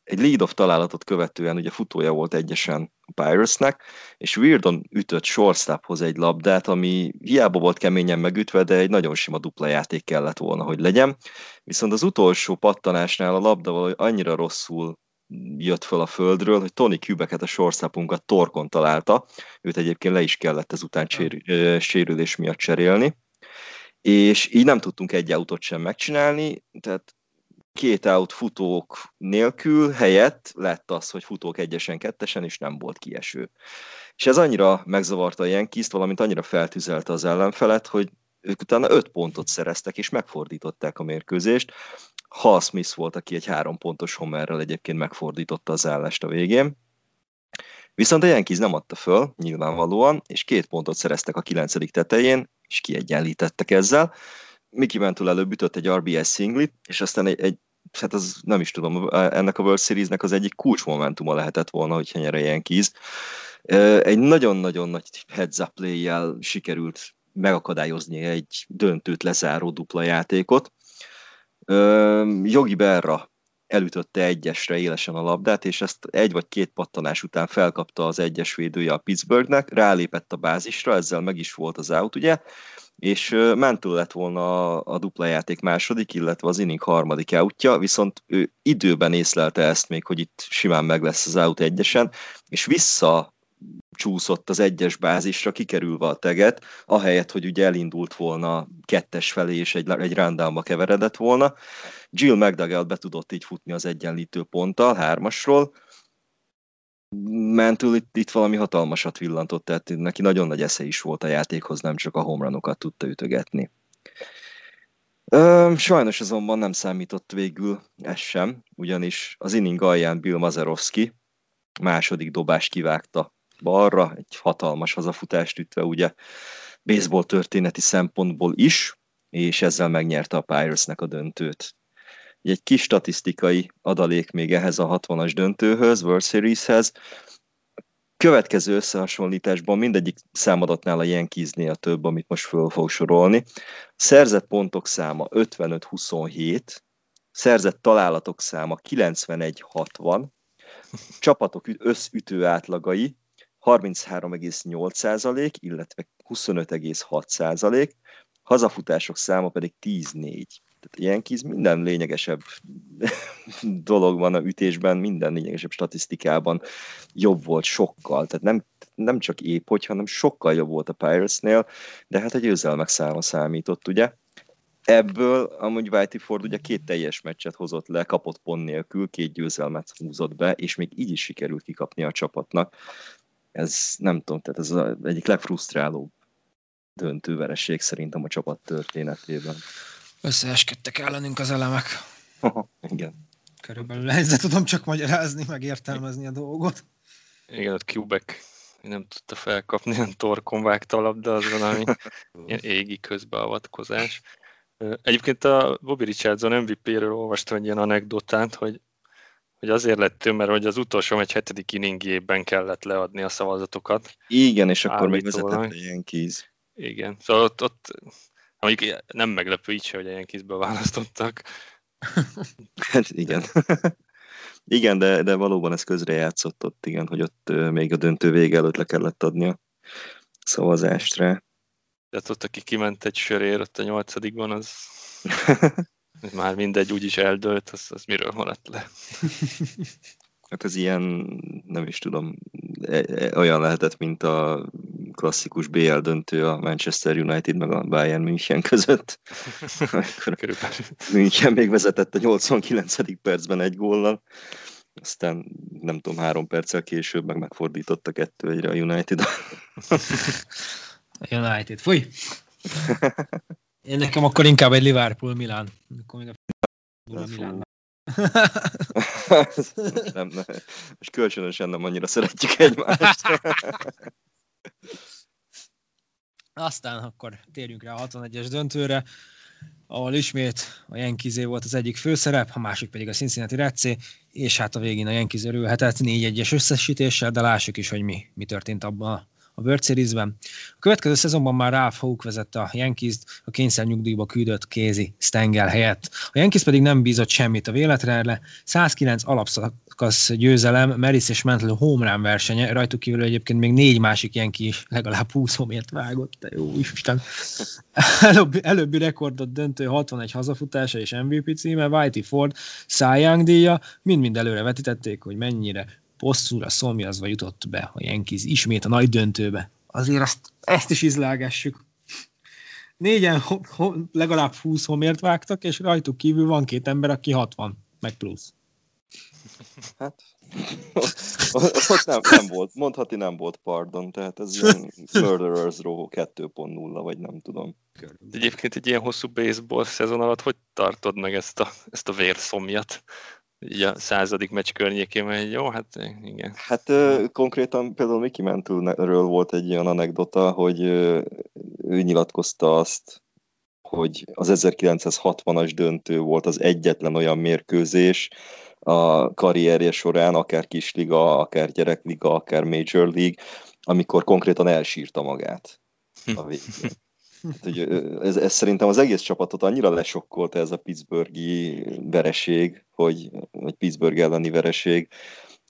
S1: Egy lead-off találatot követően ugye futója volt egyesen a Pirates-nek, és Weirdon ütött shortstophoz egy labdát, ami hiába volt keményen megütve, de egy nagyon sima dupla játék kellett volna, hogy legyen. Viszont az utolsó pattanásnál a labda valahogy annyira rosszul jött fel a földről, hogy Tony Kubeket a shortstopunkat torkon találta, őt egyébként le is kellett ezután csér, sérülés miatt cserélni, és így nem tudtunk egy autót sem megcsinálni, tehát két out futók nélkül helyett lett az, hogy futók egyesen, kettesen, és nem volt kieső. És ez annyira megzavarta Yankees-t, valamint annyira feltüzelte az ellenfelet, hogy ők utána öt pontot szereztek, és megfordították a mérkőzést. Hal Smith volt, aki egy három pontos homerrel egyébként megfordította az állást a végén. Viszont a Yankees nem adta föl, nyilvánvalóan, és két pontot szereztek a kilencedik tetején, és kiegyenlítettek ezzel. Mickey Mantle előbb ütött egy RBS singlit, és aztán egy, egy hát az nem is tudom, ennek a World Series-nek az egyik kulcsmomentuma lehetett volna, hogyha nyer a Yankees. Egy nagyon-nagyon nagy heads up play sikerült megakadályozni egy döntőt lezáró dupla játékot. Jogi Berra elütötte egyesre élesen a labdát, és ezt egy vagy két pattanás után felkapta az egyes védője a Pittsburghnek, rálépett a bázisra, ezzel meg is volt az out, ugye, és mentő lett volna a, a dupla játék második, illetve az inning harmadik outja, viszont ő időben észlelte ezt még, hogy itt simán meg lesz az out egyesen, és vissza csúszott az egyes bázisra, kikerülve a teget, ahelyett, hogy ugye elindult volna kettes felé, és egy, egy rundownba keveredett volna. Jill McDougall be tudott így futni az egyenlítő ponttal, hármasról, Mantle itt, itt valami hatalmasat villantott, tehát neki nagyon nagy esze is volt a játékhoz, nem csak a homranokat tudta ütögetni. Ö, sajnos azonban nem számított végül ez sem, ugyanis az inning alján Bill Mazerowski második dobást kivágta balra, egy hatalmas hazafutást ütve ugye baseball történeti szempontból is, és ezzel megnyerte a Pirates-nek a döntőt. Egy kis statisztikai adalék még ehhez a 60-as döntőhöz, World Series-hez. Következő összehasonlításban mindegyik számadatnál a Yankeesnél több, amit most föl fog sorolni. Szerzett pontok száma 55-27, szerzett találatok száma 91-60, csapatok összütő átlagai 33,8%, illetve 25,6%, hazafutások száma pedig 10-4. Tehát ilyen kiz minden lényegesebb dolog van a ütésben, minden lényegesebb statisztikában jobb volt sokkal. Tehát nem, nem csak épp hogy, hanem sokkal jobb volt a Pirates-nél, de hát a győzelmek száma számított, ugye? Ebből amúgy Whitey Ford ugye két teljes meccset hozott le, kapott pont nélkül, két győzelmet húzott be, és még így is sikerült kikapni a csapatnak. Ez nem tudom, tehát ez az egyik legfrusztrálóbb döntővereség szerintem a csapat történetében.
S2: Összeeskedtek ellenünk az elemek.
S1: Igen.
S2: Körülbelül ez tudom csak magyarázni, meg értelmezni a dolgot.
S3: Igen, ott Quebec nem tudta felkapni, ilyen torkon vágta a labda, az valami ilyen égi közbeavatkozás. Egyébként a Bobby Richardson MVP-ről olvastam egy ilyen anekdotát, hogy, hogy azért lett ő, mert hogy az utolsó egy hetedik inningjében kellett leadni a szavazatokat.
S1: Igen, és akkor még vezetett ilyen kíz.
S3: Igen, szóval ott, ott Mondjuk nem meglepő így se, hogy ilyen kizbe választottak.
S1: hát igen. igen, de, de valóban ez közre játszott ott, igen, hogy ott még a döntő vége előtt le kellett adni a szavazást rá.
S3: Tehát ott, aki kiment egy sörér ott a nyolcadikban, az már mindegy, úgyis eldőlt, az, az miről maradt le.
S1: Hát ez ilyen, nem is tudom, e, e, olyan lehetett, mint a klasszikus BL döntő a Manchester United meg a Bayern München között. Amikor München még vezetett a 89. percben egy góllal, aztán nem tudom, három perccel később meg megfordította kettő egyre a United.
S2: a United, fúj! Én nekem akkor inkább egy Liverpool-Milán. Akkor még a Milán
S1: nem, nem. Most kölcsönösen nem annyira szeretjük egymást.
S2: Aztán akkor térjünk rá a 61-es döntőre, ahol ismét a Yankeesé volt az egyik főszerep, a másik pedig a Cincinnati Redsé, és hát a végén a Yankees örülhetett 4-1-es összesítéssel, de lássuk is, hogy mi, mi történt abban a World Series-ben. A következő szezonban már Ralph Hook vezette a Yankees-t, a kényszer nyugdíjba küldött Kézi Stengel helyett. A Yankees pedig nem bízott semmit a véletlenre, 109 alapszakasz győzelem, Meris és Mantle home run versenye, rajtuk kívül egyébként még négy másik Yankee is legalább 20 homért vágott, te jó Isten. Előbbi, előbbi rekordot döntő 61 hazafutása és MVP címe, Whitey Ford, Cy Young díja, mind-mind előre vetítették, hogy mennyire bosszúra szomjazva jutott be a Yankees ismét a nagy döntőbe. Azért azt, ezt is izlágessük. Négyen ho, ho, legalább 20 homért vágtak, és rajtuk kívül van két ember, aki 60, meg plusz.
S1: Hát, ott nem, nem volt, mondhatni nem volt pardon, tehát ez ilyen Murderers Row 2.0, vagy nem tudom.
S3: Egyébként egy ilyen hosszú baseball szezon alatt hogy tartod meg ezt a, ezt a vérszomjat? Így a századik meccs környékén, mert jó, hát igen.
S1: Hát ö, konkrétan például Mickey Mantle-ről volt egy olyan anekdota, hogy ö, ő nyilatkozta azt, hogy az 1960-as döntő volt az egyetlen olyan mérkőzés a karrierje során, akár kisliga, akár gyerekliga, akár Major League, amikor konkrétan elsírta magát a végén. Hát, hogy ez, ez szerintem az egész csapatot annyira lesokkolta ez a Pittsburghi vereség, hogy, vagy Pittsburgh elleni vereség,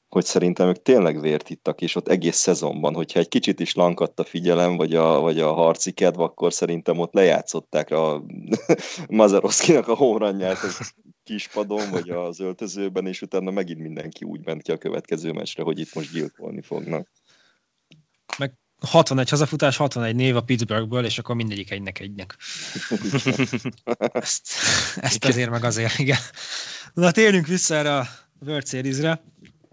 S1: hogy szerintem ők tényleg vért ittak, és ott egész szezonban, hogyha egy kicsit is lankadt a figyelem, vagy a, vagy a harci kedv, akkor szerintem ott lejátszották a Mazarowskinak a hóranját a kispadon, vagy az öltözőben, és utána megint mindenki úgy ment ki a következő meccsre, hogy itt most gyilkolni fognak.
S2: Meg 61 hazafutás, 61 név a Pittsburghből, és akkor mindegyik egynek egynek. ezt, ezt azért meg azért, igen. Na térjünk vissza erre a World Series-re.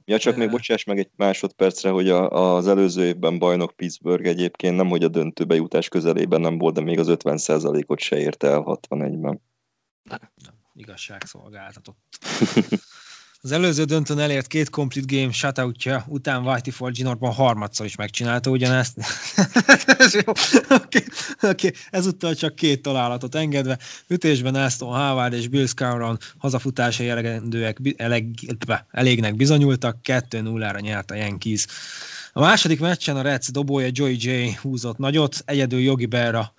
S1: Ja, csak még bocsáss meg egy másodpercre, hogy a, az előző évben bajnok Pittsburgh egyébként nem, hogy a döntőbe jutás közelében nem volt, de még az 50%-ot se érte el 61-ben.
S2: Igazságszolgáltatott. Az előző döntőn elért két complete game shutoutja után Whitey Ford Ginorban harmadszor is megcsinálta ugyanezt. Ez jó. Okay. Okay. Ezúttal csak két találatot engedve. Ütésben Aston Howard és Bill Scouron hazafutásai elegendőek, eleg, elégnek bizonyultak, 2-0-ra nyert a Yankees. A második meccsen a Reds dobója Joey J húzott nagyot, egyedül Yogi Berra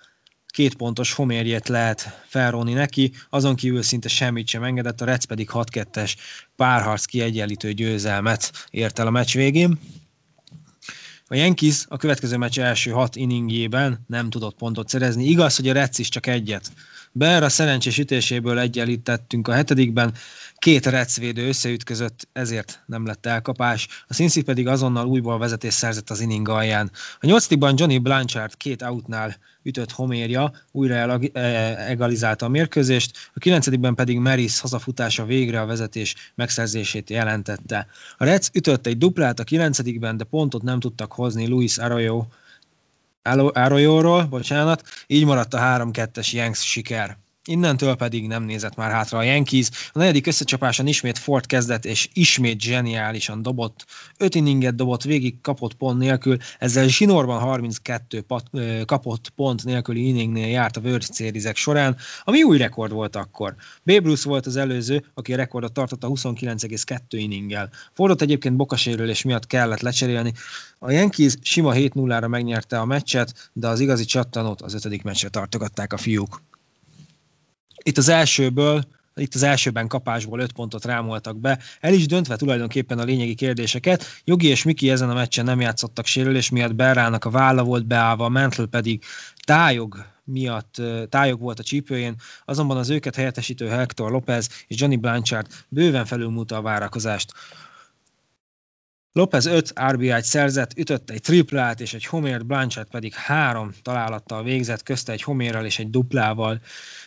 S2: két pontos homérjét lehet felróni neki, azon kívül szinte semmit sem engedett, a Reds pedig 6-2-es párharc kiegyenlítő győzelmet ért el a meccs végén. A Yankees a következő meccs első hat inningjében nem tudott pontot szerezni. Igaz, hogy a Reds is csak egyet. Ber a szerencsés ütéséből egyenlítettünk a hetedikben, Két recvédő összeütközött, ezért nem lett elkapás. A Cincy pedig azonnal újból vezetés szerzett az inning alján. A nyolcadikban Johnny Blanchard két outnál ütött homérja, újra e, egalizálta a mérkőzést, a kilencedikben pedig Maris hazafutása végre a vezetés megszerzését jelentette. A Reds ütött egy duplát a kilencedikben, de pontot nem tudtak hozni Luis Arroyo Arroyo-ról, bocsánat, így maradt a 3-2-es Yanks siker. Innentől pedig nem nézett már hátra a Yankees. A negyedik összecsapáson ismét Ford kezdett, és ismét zseniálisan dobott. Öt inninget dobott, végig kapott pont nélkül, ezzel zsinórban 32 pat, kapott pont nélküli inningnél járt a World series során, ami új rekord volt akkor. Babe Ruth volt az előző, aki a rekordot tartotta 29,2 inninggel. Fordot egyébként bokasérülés miatt kellett lecserélni. A Yankees sima 7-0-ra megnyerte a meccset, de az igazi csattanót az ötödik meccsre tartogatták a fiúk. Itt az elsőből itt az elsőben kapásból öt pontot rámoltak be, el is döntve tulajdonképpen a lényegi kérdéseket. Jogi és Miki ezen a meccsen nem játszottak sérülés miatt, Berrának a válla volt beállva, Mantle pedig tájog miatt tájog volt a csípőjén, azonban az őket helyettesítő Hector Lopez és Johnny Blanchard bőven felülmúlta a várakozást. Lopez 5 RBI-t szerzett, ütött egy triplát és egy homért, Blanchard pedig három találattal végzett, közte egy homérrel és egy duplával.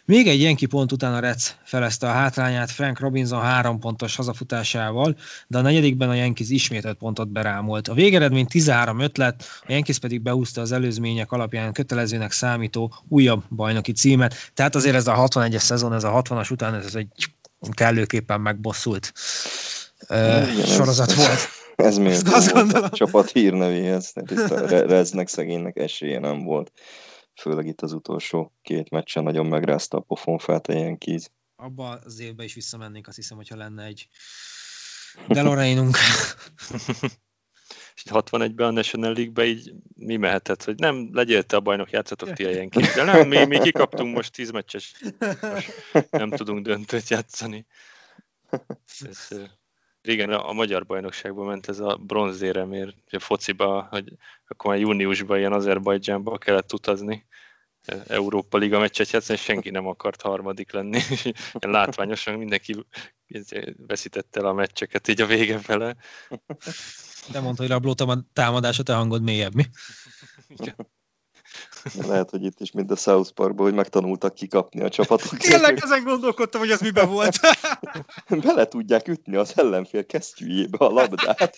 S2: Még egy Yankee pont után a Reds felezte a hátrányát Frank Robinson három pontos hazafutásával, de a negyedikben a Yankees ismét öt pontot berámolt. A végeredmény 13-5 lett, a Yankees pedig beúzta az előzmények alapján kötelezőnek számító újabb bajnoki címet. Tehát azért ez a 61-es szezon, ez a 60-as után ez egy kellőképpen megbosszult uh, sorozat volt.
S1: Ez miért volt a csapat hírnevéhez. Itt a Reznek szegénynek esélye nem volt. Főleg itt az utolsó két meccsen nagyon megrázta a pofonfát a Yankees.
S2: Abba az évben is visszamennénk, azt hiszem, hogyha lenne egy Deloreinunk.
S3: és 61-ben a National League-be így mi mehetett, hogy nem, legyél te a bajnok, játszatok ti ilyen de nem, mi, mi kikaptunk most 10 meccses, most nem tudunk döntőt játszani. Ez, régen a, a magyar bajnokságban ment ez a bronzéremért, a fociba, hogy akkor már júniusban ilyen Azerbajdzsánba kellett utazni, Európa Liga meccset játszani, és senki nem akart harmadik lenni. Látványosan mindenki veszítette el a meccseket így a vége fele.
S2: De mondta, hogy rabló támadás, te hangod mélyebb, mi?
S1: Lehet, hogy itt is, mint a South Parkban, hogy megtanultak kikapni a csapatok.
S2: Tényleg ezen gondolkodtam, hogy ez miben volt.
S1: Bele tudják ütni az ellenfél kesztyűjébe a labdát.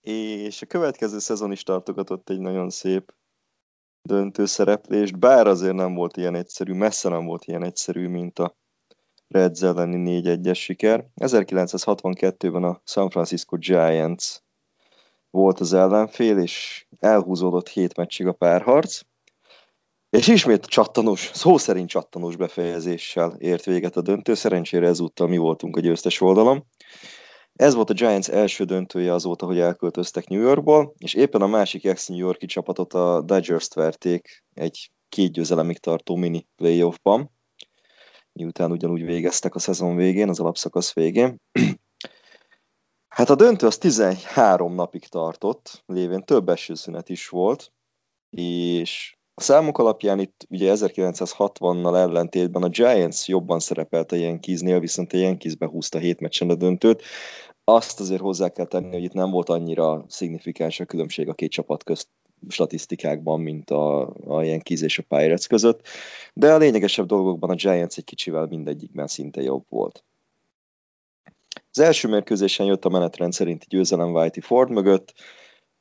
S1: És a következő szezon is tartogatott egy nagyon szép döntő szereplést, bár azért nem volt ilyen egyszerű, messze nem volt ilyen egyszerű, mint a Reds elleni 4-1-es siker. 1962-ben a San Francisco Giants volt az ellenfél, és elhúzódott hét meccsig a párharc, és ismét csattanós, szó szerint csattanós befejezéssel ért véget a döntő, szerencsére ezúttal mi voltunk a győztes oldalon. Ez volt a Giants első döntője azóta, hogy elköltöztek New Yorkból, és éppen a másik ex-New Yorki csapatot a Dodgers-t verték egy két győzelemig tartó mini playoffban, miután ugyanúgy végeztek a szezon végén, az alapszakasz végén. Hát a döntő az 13 napig tartott, lévén több esőszünet is volt, és a számok alapján itt ugye 1960-nal ellentétben a Giants jobban szerepelt a Yankeesnél, viszont a Yankees behúzta 7 meccsen a döntőt. Azt azért hozzá kell tenni, hogy itt nem volt annyira szignifikáns a különbség a két csapat közt statisztikákban, mint a, a Yankees és a Pirates között, de a lényegesebb dolgokban a Giants egy kicsivel mindegyikben szinte jobb volt. Az első mérkőzésen jött a menetrend szerinti győzelem Whitey Ford mögött,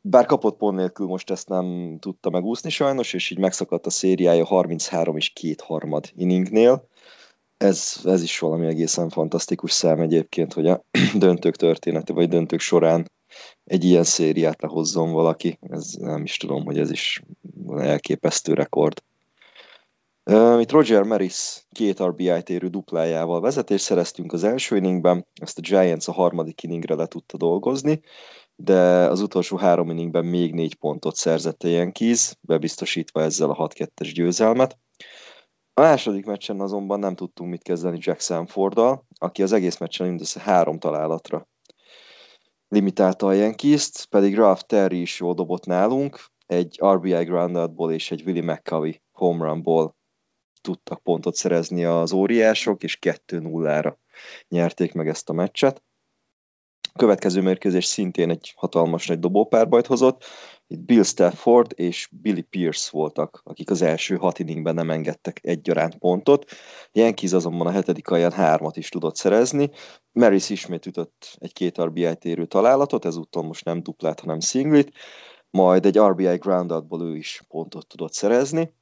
S1: bár kapott pont nélkül most ezt nem tudta megúszni sajnos, és így megszakadt a szériája 33 és két harmad inningnél. Ez, ez is valami egészen fantasztikus szám egyébként, hogy a döntők története, vagy döntők során egy ilyen szériát lehozzon valaki. Ez nem is tudom, hogy ez is elképesztő rekord. Itt Roger Maris két RBI-t érő duplájával vezetés szereztünk az első inningben, ezt a Giants a harmadik inningre le tudta dolgozni, de az utolsó három inningben még négy pontot szerzett a Yankees, bebiztosítva ezzel a 6-2-es győzelmet. A második meccsen azonban nem tudtunk mit kezdeni Jack Sanforddal, aki az egész meccsen mindössze három találatra limitálta a Yankees-t, pedig Ralph Terry is jól dobott nálunk, egy RBI groundoutból és egy Willie McCovey home runból tudtak pontot szerezni az óriások, és 2-0-ra nyerték meg ezt a meccset. A következő mérkőzés szintén egy hatalmas nagy dobópárbajt hozott. Itt Bill Stafford és Billy Pierce voltak, akik az első hat inningben nem engedtek egyaránt pontot. Yankees azonban a hetedik alján hármat is tudott szerezni. Maris ismét ütött egy két RBI térő találatot, ezúttal most nem duplát, hanem singlit, majd egy RBI groundoutból ő is pontot tudott szerezni.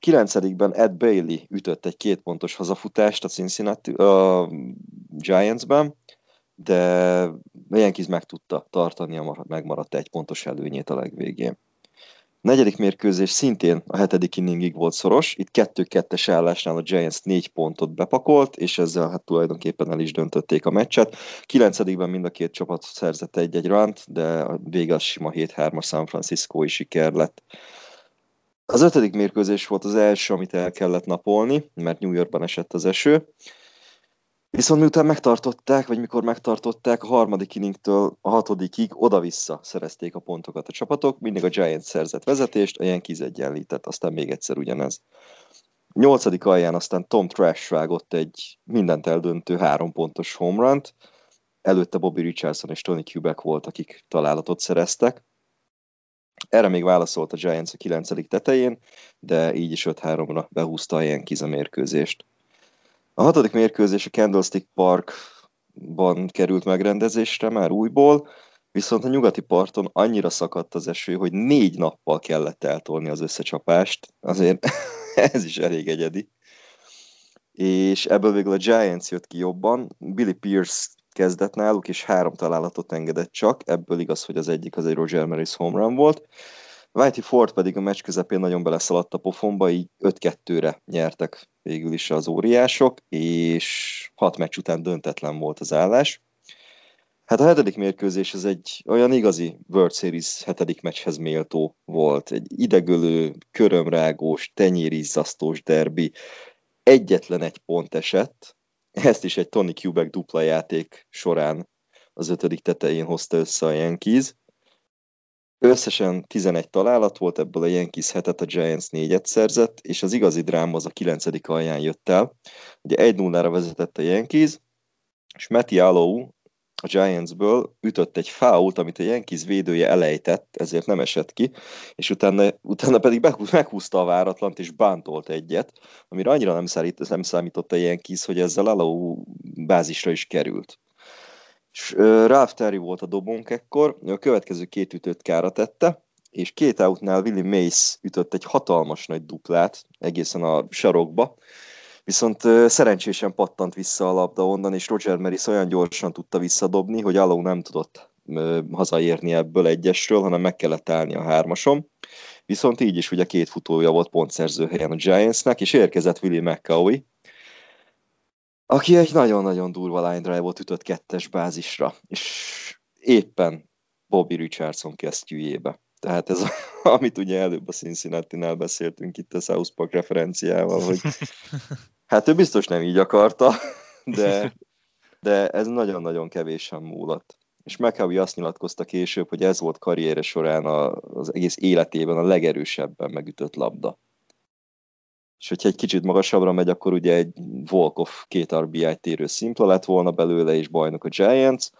S1: Kilencedikben Ed Bailey ütött egy két pontos hazafutást a Cincinnati a Giantsben, de Yankees meg tudta tartani a megmaradt egy pontos előnyét a legvégén. A negyedik mérkőzés szintén a hetedik inningig volt szoros, itt kettő-kettes állásnál a Giants négy pontot bepakolt, és ezzel hát tulajdonképpen el is döntötték a meccset. Kilencedikben mind a két csapat szerzett egy-egy rant, de a vége az sima 7-3-as San Francisco is siker lett. Az ötödik mérkőzés volt az első, amit el kellett napolni, mert New Yorkban esett az eső. Viszont miután megtartották, vagy mikor megtartották, a harmadik inningtől a hatodikig oda-vissza szerezték a pontokat a csapatok, mindig a Giants szerzett vezetést, a Yankees egyenlített, aztán még egyszer ugyanez. Nyolcadik alján aztán Tom Trash vágott egy mindent eldöntő három pontos home run előtte Bobby Richardson és Tony Kubek volt, akik találatot szereztek. Erre még válaszolt a Giants a 9. tetején, de így is 5-3-ra behúzta a Yankees a mérkőzést. A hatodik mérkőzés a Candlestick Parkban került megrendezésre már újból, viszont a nyugati parton annyira szakadt az eső, hogy négy nappal kellett eltolni az összecsapást, azért ez is elég egyedi. és ebből végül a Giants jött ki jobban. Billy Pierce kezdett náluk, és három találatot engedett csak, ebből igaz, hogy az egyik az egy Roger Maris home run volt. Whitey Ford pedig a meccs közepén nagyon beleszaladt a pofonba, így 5-2-re nyertek végül is az óriások, és hat meccs után döntetlen volt az állás. Hát a hetedik mérkőzés ez egy olyan igazi World Series hetedik meccshez méltó volt. Egy idegölő, körömrágós, tenyérizzasztós derbi. Egyetlen egy pont esett, ezt is egy Tony Kubek dupla játék során az ötödik tetején hozta össze a Yankees. Összesen 11 találat volt, ebből a Yankees hetet, a Giants négyet szerzett, és az igazi dráma az a 9. alján jött el. Ugye 1-0-ra vezetett a Yankees, és Matty Alou a Giantsből ütött egy foult, amit a Yankees védője elejtett, ezért nem esett ki, és utána, utána pedig meghúzta a váratlant, és bántolt egyet, amire annyira nem, számít, nem számított a Yankees, hogy ezzel Alou bázisra is került. És uh, Ralph Terry volt a dobónk ekkor, a következő két ütőt kára tette, és két outnál Willie Mace ütött egy hatalmas nagy duplát egészen a sarokba, viszont szerencsésen pattant vissza a labda onnan, és Roger Maris olyan gyorsan tudta visszadobni, hogy Alou nem tudott hazaérni ebből egyesről, hanem meg kellett állni a hármasom. Viszont így is ugye két futója volt pontszerző helyen a Giantsnek, és érkezett Willie McCauley, aki egy nagyon-nagyon durva line drive-ot ütött kettes bázisra, és éppen Bobby Richardson kesztyűjébe. Tehát ez, amit ugye előbb a Cincinnati-nál beszéltünk itt a South Park referenciával, hogy hát ő biztos nem így akarta, de, de ez nagyon-nagyon kevésen múlott. És McAvey azt nyilatkozta később, hogy ez volt karriere során a, az egész életében a legerősebben megütött labda és hogyha egy kicsit magasabbra megy, akkor ugye egy Volkov két RBI térő szimpla lett volna belőle, és bajnok a Giants,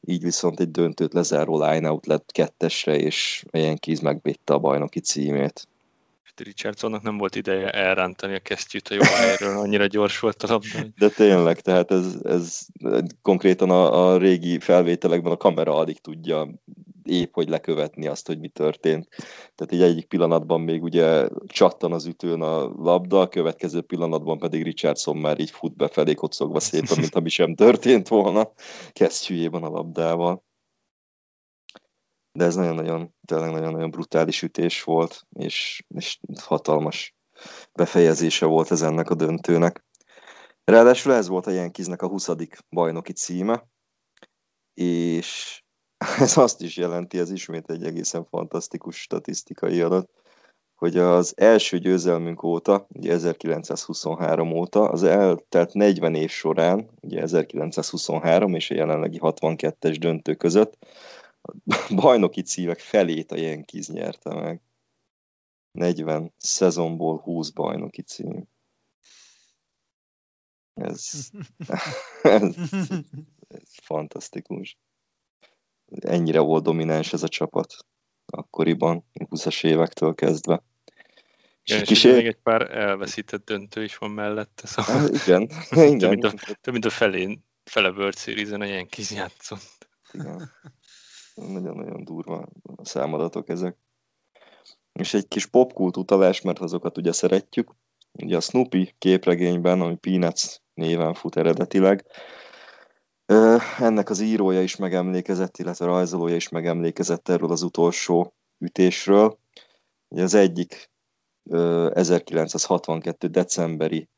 S1: így viszont egy döntőt lezáró line-out lett kettesre, és Yankees megvédte a bajnoki címét.
S3: Richardsonnak nem volt ideje elrántani a kesztyűt a jó helyről, annyira gyors volt a labda.
S1: De tényleg, tehát ez, ez konkrétan a, a régi felvételekben a kamera alig tudja épp, hogy lekövetni azt, hogy mi történt. Tehát egy egyik pillanatban még ugye csattan az ütőn a labda, a következő pillanatban pedig Richardson már így fut befelé kocogva szépen, mint ami sem történt volna kesztyűjében a labdával. De ez nagyon-nagyon, tényleg nagyon-nagyon brutális ütés volt, és, és hatalmas befejezése volt ez ennek a döntőnek. Ráadásul ez volt a Yankeesnek a 20. bajnoki címe, és ez azt is jelenti, ez ismét egy egészen fantasztikus statisztikai adat, hogy az első győzelmünk óta, ugye 1923 óta, az eltelt 40 év során, ugye 1923 és a jelenlegi 62-es döntő között, bajnoki címek felét a Yankees nyerte meg. 40 szezonból 20 bajnoki cím. Ez, ez, ez fantasztikus ennyire volt domináns ez a csapat akkoriban, 20-as évektől kezdve.
S3: És, és kis még egy pár elveszített döntő is van mellette,
S1: szóval... Hát, igen, igen.
S3: több, mint a, több mint a felén, fele World Series-en a Yankees játszott.
S1: Igen. Nagyon-nagyon durva számadatok ezek. És egy kis popkult utalás, mert azokat ugye szeretjük. Ugye a Snoopy képregényben, ami Peanuts néven fut eredetileg, ennek az írója is megemlékezett, illetve rajzolója is megemlékezett erről az utolsó ütésről. Ugye az egyik 1962. decemberi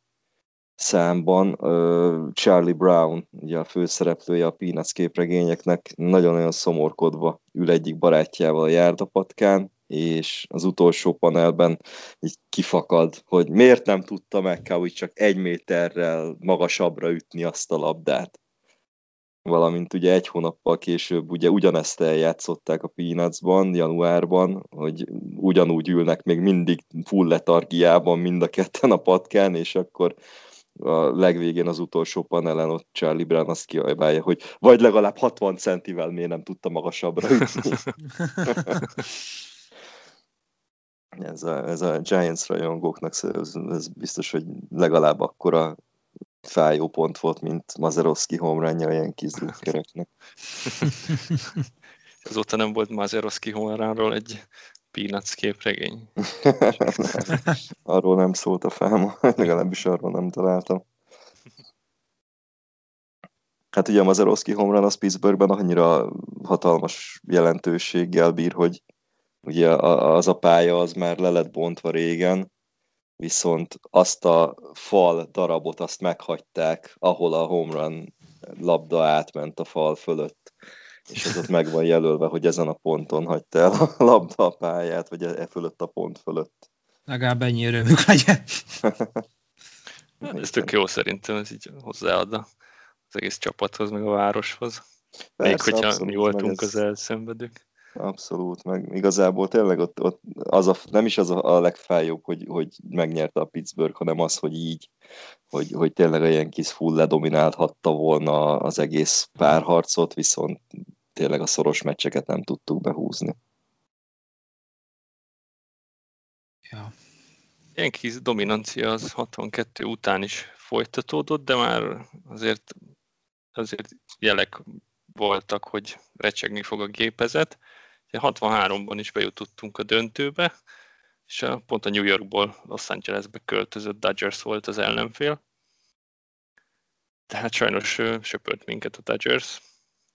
S1: számban Charlie Brown, ugye a főszereplője a Peanuts képregényeknek, nagyon-nagyon szomorkodva ül egyik barátjával a járdapatkán, és az utolsó panelben így kifakad, hogy miért nem tudta meg hogy csak egy méterrel magasabbra ütni azt a labdát. Valamint ugye egy hónappal később ugye ugyanezt eljátszották a Peanutsban, januárban, hogy ugyanúgy ülnek még mindig full letargiában mind a ketten a patkán, és akkor a legvégén az utolsó panelen ott Charlie Brown azt kiajbálja, hogy vagy legalább 60 centivel miért nem tudta magasabbra ütni. ez, a, ez a Giants rajongóknak ez, ez biztos, hogy legalább akkora fájó pont volt, mint Mazerowski homránja a Yankees drukkereknek.
S3: Azóta nem volt Mazerowski homránról egy Peanuts képregény.
S1: arról nem szólt a fáma, legalábbis arról nem találtam. Hát ugye a Mazeroszki homran az Pittsburghben annyira hatalmas jelentőséggel bír, hogy ugye az a pálya az már le lett bontva régen, viszont azt a fal darabot azt meghagyták, ahol a homran labda átment a fal fölött és az ott meg van jelölve, hogy ezen a ponton hagyta el a labda a pályát, vagy e, fölött a pont fölött.
S2: Legalább ennyi örömük legyen.
S3: ez tök jó szerintem, ez így hozzáad az egész csapathoz, meg a városhoz. Persze, Még hogyha mi voltunk ez... az elszenvedők.
S1: Abszolút, meg igazából tényleg ott, ott az a, nem is az a, a legfájóbb, hogy, hogy megnyerte a Pittsburgh, hanem az, hogy így, hogy, hogy tényleg ilyen kis full ledominálhatta volna az egész párharcot, viszont tényleg a szoros meccseket nem tudtuk behúzni.
S3: Ja. Ilyen kis dominancia az 62 után is folytatódott, de már azért, azért jelek voltak, hogy recsegni fog a gépezet. 63-ban is bejutottunk a döntőbe, és a, pont a New Yorkból Los Angelesbe költözött Dodgers volt az ellenfél. Tehát sajnos söpört minket a Dodgers,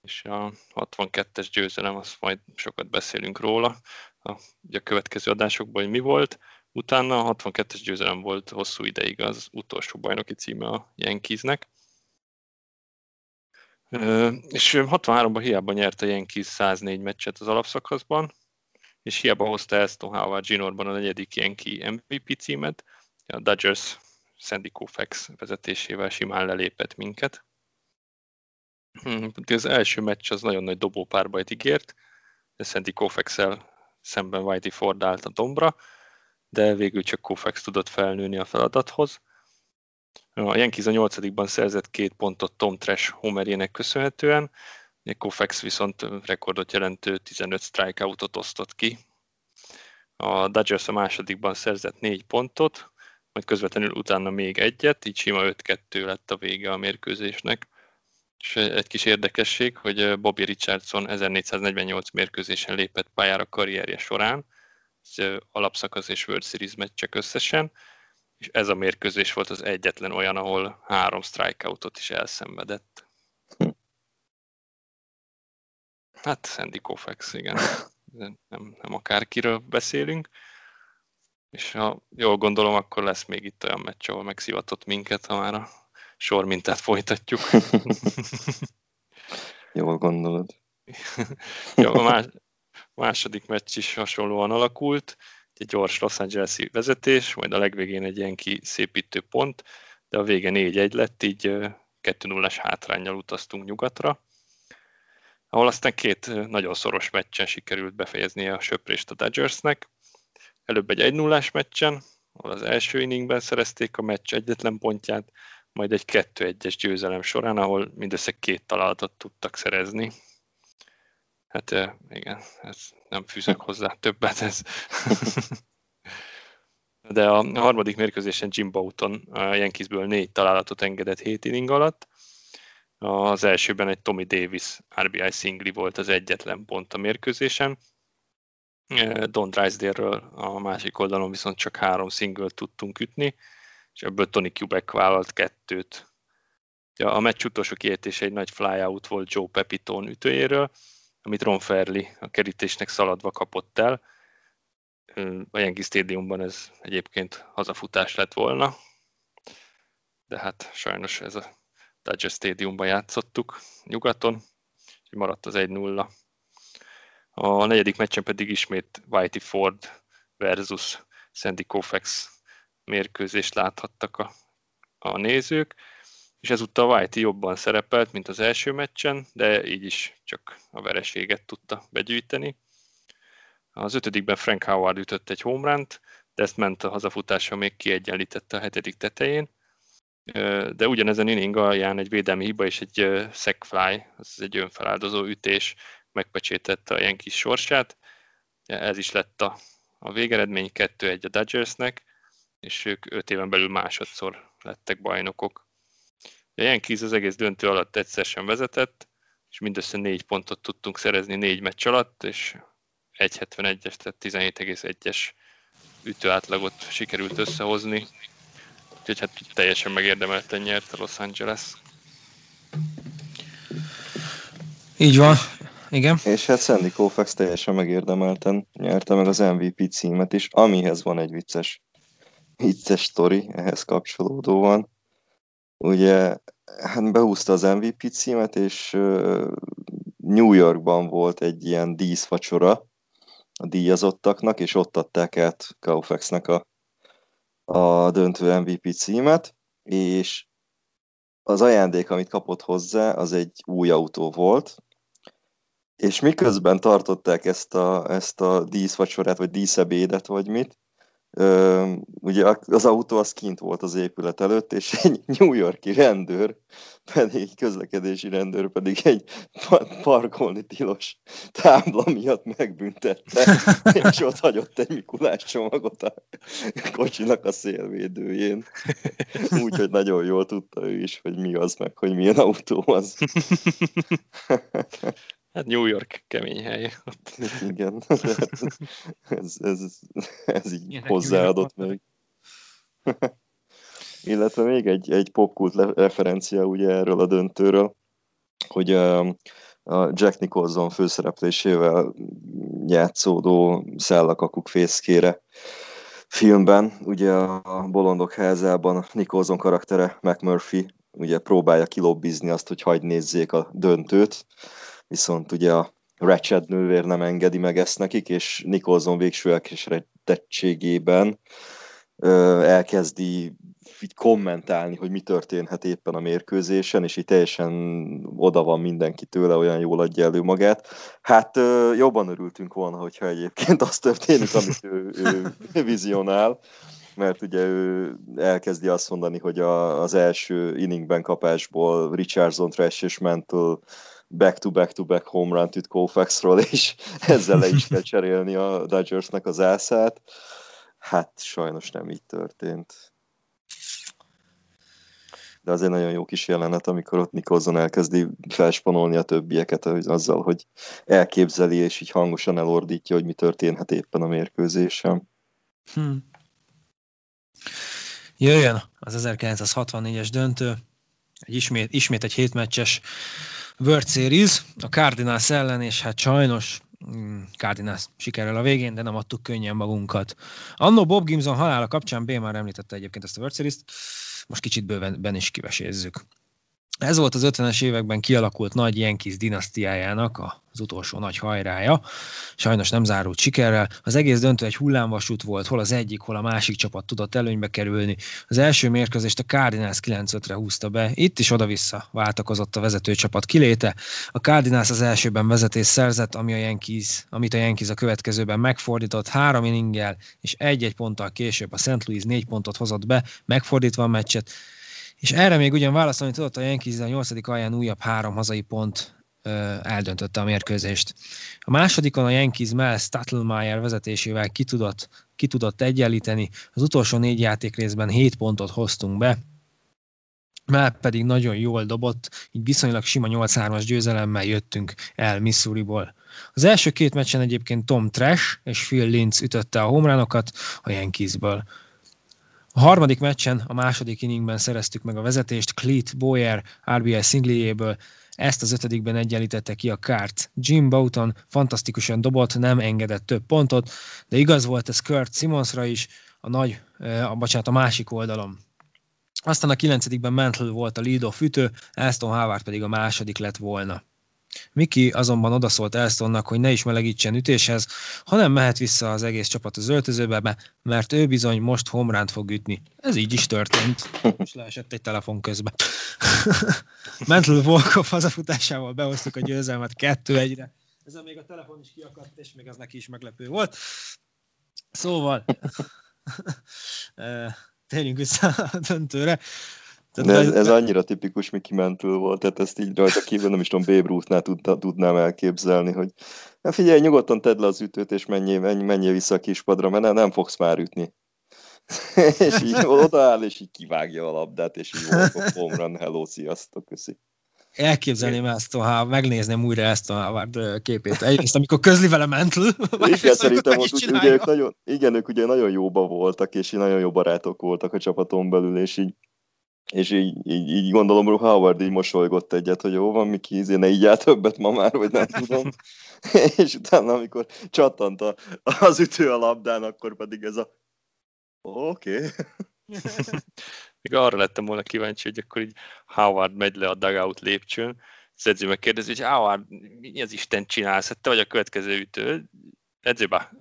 S3: és a 62-es győzelem, azt majd sokat beszélünk róla a, a következő adásokban, hogy mi volt. Utána a 62-es győzelem volt hosszú ideig az utolsó bajnoki címe a Yankeesnek. És 63-ban hiába nyert a Yankees 104 meccset az alapszakaszban, és hiába hozta Aston Howard Juniorban a negyedik Yankee MVP címet, a Dodgers Sandy Koufax vezetésével simán lelépett minket. Hm, az első meccs az nagyon nagy dobópárbajt ígért, de Sandy koufax szemben Whitey Ford állt a dombra, de végül csak Koufax tudott felnőni a feladathoz. A Yankees a nyolcadikban szerzett két pontot Tom Trash homerjének köszönhetően, Koufax viszont rekordot jelentő 15 strikeoutot osztott ki. A Dodgers a másodikban szerzett négy pontot, majd közvetlenül utána még egyet, így sima 5-2 lett a vége a mérkőzésnek. És egy kis érdekesség, hogy Bobby Richardson 1448 mérkőzésen lépett pályára karrierje során, ez alapszakasz és World Series meccsek összesen, és ez a mérkőzés volt az egyetlen olyan, ahol három strikeoutot is elszenvedett. Hát Sandy Koufax, igen. Nem, nem akárkiről beszélünk. És ha jól gondolom, akkor lesz még itt olyan meccs, ahol megszivatott minket, ha már a sor mintát folytatjuk.
S1: jól gondolod.
S3: ja, a más, második meccs is hasonlóan alakult egy gyors Los Angeles-i vezetés, majd a legvégén egy ilyen kiszépítő pont, de a vége 4-1 lett, így 2-0-es hátrányjal utaztunk nyugatra, ahol aztán két nagyon szoros meccsen sikerült befejezni a söprést a Dodgersnek. Előbb egy 1 0 meccsen, ahol az első inningben szerezték a meccs egyetlen pontját, majd egy 2-1-es győzelem során, ahol mindössze két találatot tudtak szerezni. Hát igen, ez nem fűzök hozzá többet. Ez. De a harmadik mérkőzésen Jim Bouton a Yankeesből négy találatot engedett 7 inning alatt. Az elsőben egy Tommy Davis RBI szingli volt az egyetlen pont a mérkőzésen. Don Drysdale-ről a másik oldalon viszont csak három single tudtunk ütni, és ebből Tony Kubek vállalt kettőt. A meccs utolsó kiejtése egy nagy flyout volt Joe Pepitone ütőjéről, amit Ron Fairley a kerítésnek szaladva kapott el. A Yankee Stadiumban ez egyébként hazafutás lett volna, de hát sajnos ez a Dodger Stadiumban játszottuk nyugaton, és maradt az 1-0. A negyedik meccsen pedig ismét Whitey Ford versus Sandy Koufax mérkőzést láthattak a, a nézők és ezúttal Whitey jobban szerepelt, mint az első meccsen, de így is csak a vereséget tudta begyűjteni. Az ötödikben Frank Howard ütött egy homerunt, de ezt ment a hazafutása még kiegyenlítette a hetedik tetején. De ugyanezen inning alján egy védelmi hiba és egy sack fly, az egy önfeláldozó ütés megpecsétette a Yankees sorsát. Ez is lett a, a végeredmény 2-1 a Dodgersnek, és ők 5 éven belül másodszor lettek bajnokok. A Yankees az egész döntő alatt egyszer sem vezetett, és mindössze négy pontot tudtunk szerezni négy meccs alatt, és 1.71-es, tehát 17,1-es ütőátlagot sikerült összehozni. Úgyhogy hát teljesen megérdemelten nyert a Los Angeles.
S2: Így van, igen.
S1: És hát Sandy Koufax teljesen megérdemelten nyerte meg az MVP címet is, amihez van egy vicces, vicces sztori, ehhez kapcsolódóan. Ugye, hát behúzta az MVP címet, és New Yorkban volt egy ilyen díszvacsora a díjazottaknak, és ott adták át Koufaxnak a, a döntő MVP címet, és az ajándék, amit kapott hozzá, az egy új autó volt, és miközben tartották ezt a, ezt a díszvacsorát, vagy díszebédet, vagy mit, ugye az autó az kint volt az épület előtt, és egy New Yorki rendőr, pedig egy közlekedési rendőr pedig egy parkolni tilos tábla miatt megbüntette, és ott hagyott egy Mikulás csomagot a kocsinak a szélvédőjén. Úgyhogy nagyon jól tudta ő is, hogy mi az, meg hogy milyen autó az.
S3: Hát New York kemény hely.
S1: Igen, ez, ez, ez így Ilyenek hozzáadott még. Illetve még egy, egy popkult referencia ugye erről a döntőről, hogy a, a Jack Nicholson főszereplésével játszódó Szellakakuk fészkére filmben, ugye a Bolondok házában Nicholson karaktere McMurphy ugye próbálja kilobbizni azt, hogy hagyd nézzék a döntőt, viszont ugye a Ratchet nővér nem engedi meg ezt nekik, és Nicholson végső elkeseredettségében elkezdi így kommentálni, hogy mi történhet éppen a mérkőzésen, és így teljesen oda van mindenki tőle, olyan jól adja elő magát. Hát jobban örültünk volna, hogyha egyébként az történik, amit ő, ő vizionál, mert ugye ő elkezdi azt mondani, hogy a, az első inningben kapásból Richardson, Trash és Mantle back-to-back-to-back home run üt Koufaxról, és ezzel le is kell cserélni a Dodgersnek az ászát. Hát sajnos nem így történt. De azért nagyon jó kis jelenet, amikor ott Nicholson elkezdi felspanolni a többieket azzal, hogy elképzeli, és így hangosan elordítja, hogy mi történhet éppen a mérkőzésen. Hmm.
S2: Jöjjön az 1964-es döntő, egy ismét, ismét egy hétmeccses World Series a Cardinals ellen, és hát sajnos mm, Cardinals sikerül a végén, de nem adtuk könnyen magunkat. Annó Bob Gimson halála kapcsán B már említette egyébként ezt a World Series-t, most kicsit bőven is kivesézzük. Ez volt az 50-es években kialakult nagy Yankees dinasztiájának az utolsó nagy hajrája. Sajnos nem zárult sikerrel. Az egész döntő egy hullámvasút volt, hol az egyik, hol a másik csapat tudott előnybe kerülni. Az első mérkőzést a Cardinals 9-5-re húzta be. Itt is oda-vissza váltakozott a vezetőcsapat kiléte. A Cardinals az elsőben vezetés szerzett, ami a Yankees, amit a Yankees a következőben megfordított három inninggel, és egy-egy ponttal később a St. Louis négy pontot hozott be, megfordítva a meccset és erre még ugyan válaszolni tudott a Yankees a nyolcadik alján újabb három hazai pont ö, eldöntötte a mérkőzést. A másodikon a Yankees Mel Stattlemeyer vezetésével ki tudott, ki tudott egyenlíteni, az utolsó négy játék részben 7 pontot hoztunk be, Mel pedig nagyon jól dobott, így viszonylag sima 8-3-as győzelemmel jöttünk el Missouriból. Az első két meccsen egyébként Tom Trash és Phil Linz ütötte a homránokat a Yankeesből. A harmadik meccsen, a második inningben szereztük meg a vezetést, Cleet Boyer RBI szinglijéből, ezt az ötödikben egyenlítette ki a kárt. Jim Bouton fantasztikusan dobott, nem engedett több pontot, de igaz volt ez Kurt Simonsra is, a nagy, a, bocsánat, a másik oldalon. Aztán a kilencedikben Mantle volt a lead-off ütő, Aston Howard pedig a második lett volna. Miki azonban odaszólt Elstonnak, hogy ne is melegítsen ütéshez, hanem mehet vissza az egész csapat az öltözőbe, mert ő bizony most homránt fog ütni. Ez így is történt. És leesett egy telefon közben. Mentlő Volkov hazafutásával behoztuk a győzelmet kettő egyre. Ezzel még a telefon is kiakadt, és még az neki is meglepő volt. Szóval, térjünk vissza a döntőre.
S1: De ez, ez annyira tipikus Mickey Mantle volt, tehát ezt így rajta kívül nem is tudom, Babe Ruth-nál tudnám elképzelni, hogy na figyelj, nyugodtan tedd le az ütőt, és menjél, menj, menjél vissza a kispadra, mert nem, nem fogsz már ütni. és így odaáll, és így kivágja a labdát, és így home run, hello, sziasztok, köszi.
S2: Elképzelném ezt, ha megnézném újra ezt a Howard képét. Egyrészt, amikor közli vele Mantle,
S1: igen, szerintem ott úgy, ugye ők nagyon, igen, ők ugye nagyon jóba voltak, és nagyon jó barátok voltak a csapaton belül, és így És így, így, így gondolom, hogy Howard így mosolygott egyet, hogy jó van, Miki, izé, ne így többet ma már, vagy nem tudom. és utána, amikor csattant a, az ütő a labdán, akkor pedig ez a oké. Okay.
S3: Még arra lettem volna kíváncsi, hogy akkor így Howard megy le a dugout lépcsőn, az edző megkérdezi, hogy Howard, mi az Isten csinálsz? Hát te vagy a következő ütő. Edzőbe,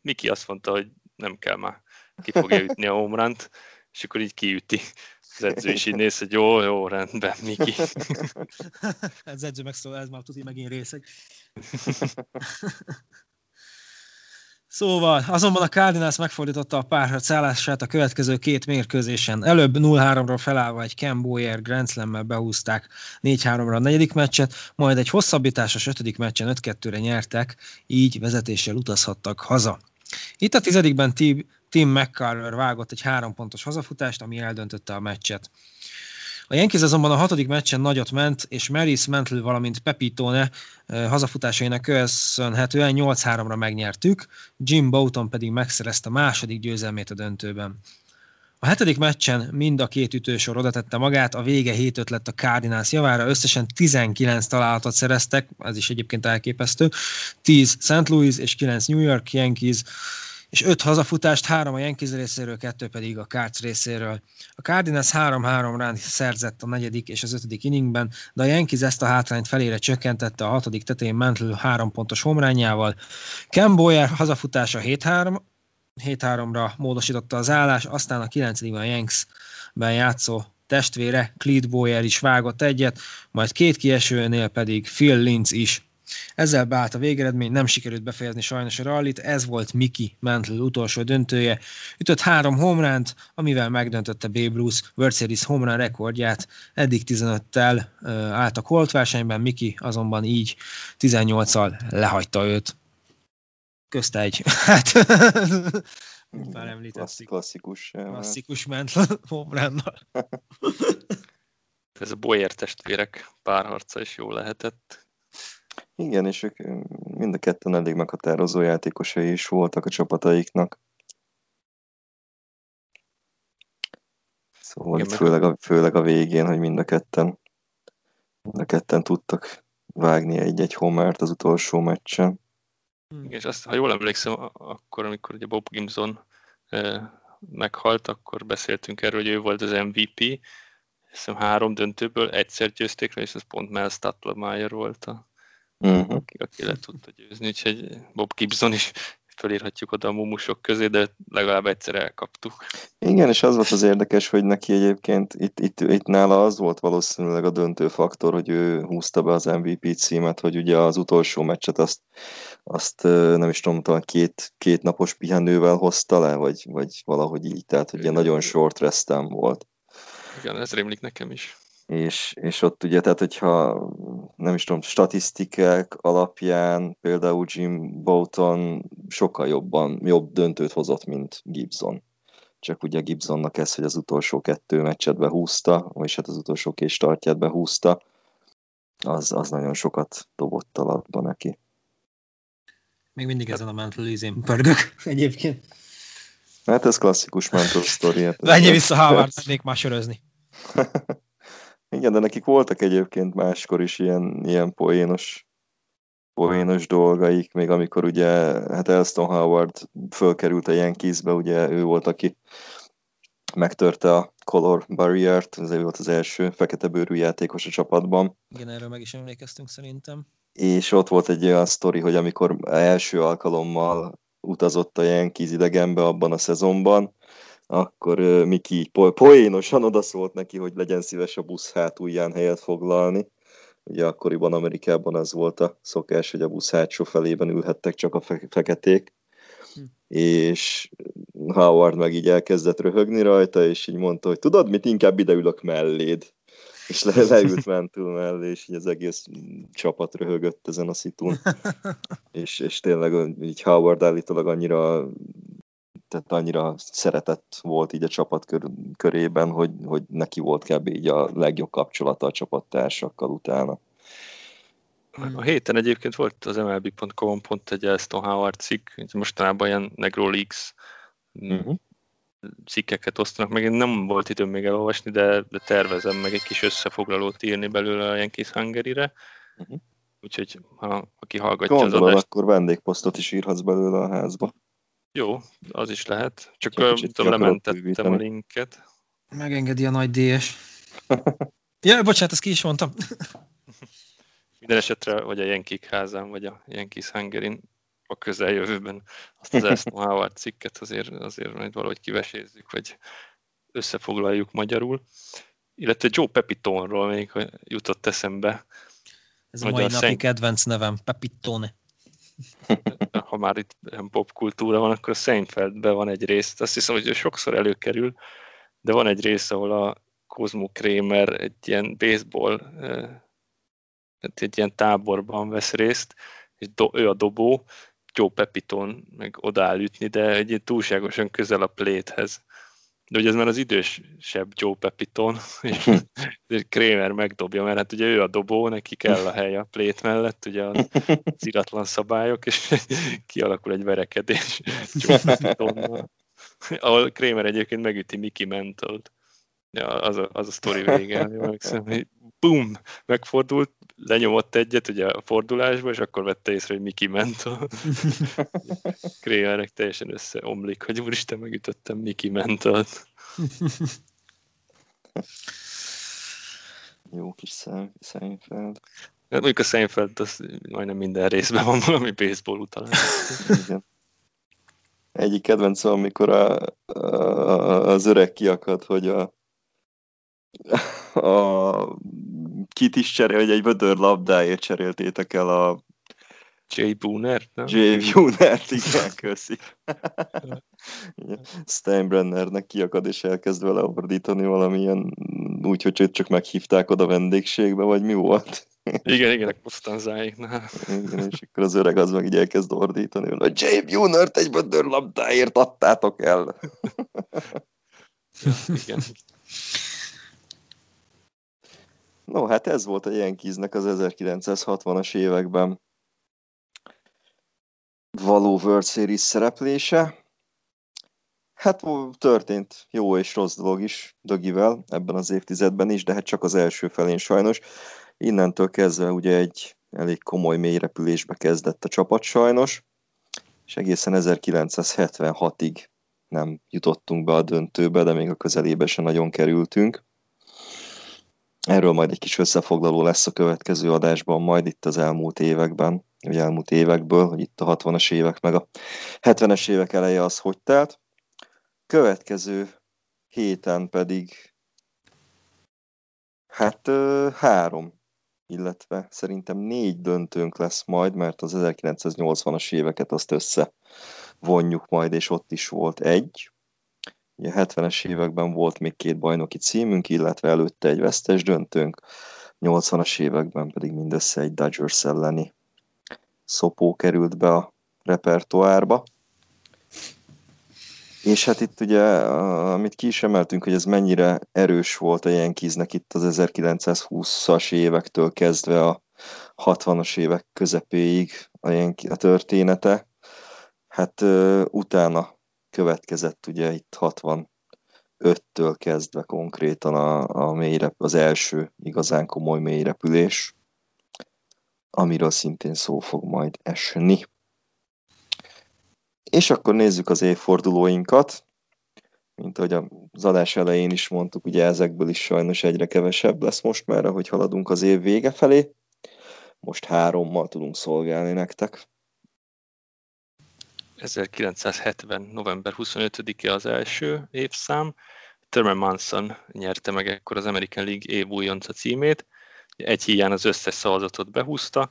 S3: Miki azt mondta, hogy nem kell már, ki fogja ütni a homránt, és akkor így kiüti. Az edző is így néz, hogy jó, jó, rendben, Miki.
S2: az edző megszól, ez már tudja megint részek. Szóval, azonban a Cardinals megfordította a párharc szállását a következő két mérkőzésen. Előbb 0-3-ról felállva egy Ken Boyer Grand Slam-mel behúzták 4-3-ra a negyedik meccset, majd egy hosszabbításos ötödik meccsen 5-2-re nyertek, így vezetéssel utazhattak haza. Itt a tizedikben Tim McCarver vágott egy három pontos hazafutást, ami eldöntötte a meccset. A Yankees azonban a hatodik meccsen nagyot ment, és Maris Mantle, valamint Pepitone hazafutásainak köszönhetően 8-3-ra megnyertük, Jim Bouton pedig megszerezte a második győzelmét a döntőben. A hetedik meccsen mind a két ütősor oda tette magát, a vége 7 lett a Cardinals javára, összesen 19 találatot szereztek, ez is egyébként elképesztő, 10 St. Louis és 9 New York Yankees, és öt hazafutást, három a Yankees részéről, kettő pedig a Cards részéről. A Cardinals 3-3 rán szerzett a negyedik és az ötödik inningben, de a Yankees ezt a hátrányt felére csökkentette a hatodik tetején Mantle három pontos homrányjával. Ken Boyer hazafutása 7-3, 7-3-ra módosította az állás, aztán a 9 a Yanksben játszó testvére Cleed Boyer is vágott egyet, majd két kiesőnél pedig Phil Linz is ezzel beállt a végeredmény, nem sikerült befejezni sajnos a rallit, ez volt Miki Mantle utolsó döntője. Ütött három homránt, amivel megdöntötte Babe Ruth World Series homrán rekordját, eddig 15-tel állt a Colt versenyben, Miki azonban így 18-al lehagyta őt. Közte egy, hát már említették.
S1: Klasszikus.
S2: Klasszikus Mantle homránnal.
S3: Ez a Boyer testvérek párharca is jó lehetett.
S1: Igen, és ők mind a ketten elég meghatározó játékosai is voltak a csapataiknak. Szóval Igen, főleg, a, főleg a végén, hogy mind a ketten mind a ketten tudtak vágni egy-egy homert az utolsó meccsen.
S3: Igen, és azt, ha jól emlékszem, akkor, amikor ugye Bob Gimson eh, meghalt, akkor beszéltünk erről, hogy ő volt az MVP, hiszem három döntőből egyszer győzték és ez pont Mel Statlemeyer volt a uh-huh. aki, aki le tudta győzni, úgyhogy Bob Gibson is felírhatjuk oda a mumusok közé, de legalább egyszer elkaptuk.
S1: Igen, és az volt az érdekes, hogy neki egyébként itt, itt, itt nála az volt valószínűleg a döntő faktor, hogy ő húzta be az MVP címet, hogy ugye az utolsó meccset azt, azt nem is tudom, talán két, két napos pihenővel hozta le, vagy, vagy valahogy így, tehát ugye nagyon short restem volt.
S3: Igen, ez rémlik nekem is
S1: és, és ott ugye, tehát hogyha nem is tudom, statisztikák alapján például Jim Bolton sokkal jobban, jobb döntőt hozott, mint Gibson. Csak ugye Gibsonnak ez, hogy az utolsó kettő meccset behúzta, vagyis hát az utolsó két startját behúzta, az, az nagyon sokat dobott alapba neki.
S2: Még mindig ezen a mental izén pörgök egyébként.
S1: Hát ez klasszikus mental story. Hát
S2: Menjél vissza Howard, mennék már sörözni.
S1: Igen, de nekik voltak egyébként máskor is ilyen, ilyen poénos, poénos dolgaik, még amikor ugye, hát Elston Howard fölkerült a Yankeesbe, ugye ő volt, aki megtörte a color barrier-t, ez volt az első fekete bőrű játékos a csapatban.
S2: Igen, erről meg is emlékeztünk szerintem.
S1: És ott volt egy olyan sztori, hogy amikor első alkalommal utazott a Yankees idegenbe abban a szezonban, akkor uh, Miki po- poénosan odaszólt neki, hogy legyen szíves a busz hátulján helyet foglalni. Ugye akkoriban Amerikában az volt a szokás, hogy a busz hátsó felében ülhettek csak a fe- feketék, hm. és Howard meg így elkezdett röhögni rajta, és így mondta, hogy tudod mit, inkább ide ülök melléd. És le- leült mentül mellé, és így az egész csapat röhögött ezen a szitún. és, és tényleg így Howard állítólag annyira tehát annyira szeretett volt így a csapat kör, körében, hogy, hogy neki volt kb. így a legjobb kapcsolata a csapattársakkal utána.
S3: A héten egyébként volt az MLB.com pont egy Aston Howard cikk, mostanában ilyen Negro Leaks uh-huh. cikkeket osztanak meg. Én nem volt időm még elolvasni, de, de tervezem meg egy kis összefoglalót írni belőle a Yankees Hungary-re. Uh-huh. Úgyhogy ha aki hallgatja
S1: Gondolod, az adást... akkor vendégposztot is írhatsz belőle a házba.
S3: Jó, az is lehet. Csak, Csak tudom, lementettem a linket.
S2: Megengedi a nagy DS. Jaj, bocsánat, ezt ki is mondtam.
S3: Minden esetre, vagy a Yankee házán, vagy a Yankees Hungary a közeljövőben azt az Aston Howard cikket azért, azért majd valahogy kivesézzük, vagy összefoglaljuk magyarul. Illetve Joe Pepitonról még jutott eszembe.
S2: Ez a mai napi Saint... kedvenc nevem, Pepitone.
S3: Ha már itt popkultúra van, akkor a Seinfeldben van egy rész, azt hiszem, hogy sokszor előkerül, de van egy rész, ahol a Cosmo Kramer egy ilyen baseball, hát egy ilyen táborban vesz részt, és do, ő a dobó, Joe Pepiton meg odaáll ütni, de egy túlságosan közel a pléthez. De ugye ez már az idősebb Joe Pepiton, és Kramer megdobja, mert hát ugye ő a dobó, neki kell a hely a plét mellett, ugye az iratlan szabályok, és kialakul egy verekedés Joe Pepitonnal. Ahol Kramer egyébként megüti Mickey Mantle-t. Ja, az a, az a sztori vége, hogy bum, megfordult, lenyomott egyet ugye a fordulásba, és akkor vette észre, hogy Miki ment. A teljesen összeomlik, hogy úristen, megütöttem Miki Mentalt.
S1: Jó kis Seinfeld.
S3: Hát mondjuk a Seinfeld, az majdnem minden részben van valami baseball utalás. Igen.
S1: Egyik kedvencem, amikor a, a, az öreg kiakad, hogy a, a kit is cserél, hogy egy vödör labdáért cseréltétek el a
S3: Jay Booner, nem?
S1: Jay Booner, igen, köszi. Steinbrennernek kiakad és elkezd vele ordítani valamilyen úgy, hogy csak meghívták oda vendégségbe, vagy mi volt?
S3: Igen, igen, a Kostanzáiknál.
S1: Igen, és akkor az öreg az meg így elkezd ordítani, hogy Jay Bunert egy labdáért adtátok el.
S3: ja, igen.
S1: No, hát ez volt a Yankeesnek az 1960-as években való World Series szereplése. Hát történt jó és rossz dolog is Dögivel ebben az évtizedben is, de hát csak az első felén sajnos. Innentől kezdve ugye egy elég komoly mélyrepülésbe kezdett a csapat sajnos, és egészen 1976-ig nem jutottunk be a döntőbe, de még a közelébe sem nagyon kerültünk. Erről majd egy kis összefoglaló lesz a következő adásban, majd itt az elmúlt években, vagy elmúlt évekből, hogy itt a 60-as évek meg a 70-es évek eleje az hogy telt. Következő héten pedig hát három, illetve szerintem négy döntőnk lesz majd, mert az 1980-as éveket azt összevonjuk majd, és ott is volt egy, Ugye 70-es években volt még két bajnoki címünk, illetve előtte egy vesztes döntőnk, 80-as években pedig mindössze egy Dodgers elleni szopó került be a repertoárba. És hát itt ugye, amit ki is emeltünk, hogy ez mennyire erős volt a Yankeesnek itt az 1920-as évektől kezdve a 60-as évek közepéig a, Yankee, a története. Hát utána következett ugye itt 65-től kezdve konkrétan a, a mélyrep, az első igazán komoly mélyrepülés, amiről szintén szó fog majd esni. És akkor nézzük az évfordulóinkat. Mint ahogy az adás elején is mondtuk, ugye ezekből is sajnos egyre kevesebb lesz most már, ahogy haladunk az év vége felé. Most hárommal tudunk szolgálni nektek.
S3: 1970. november 25-e az első évszám. Thurman Manson nyerte meg ekkor az American League év újonca címét. Egy híján az összes szavazatot behúzta,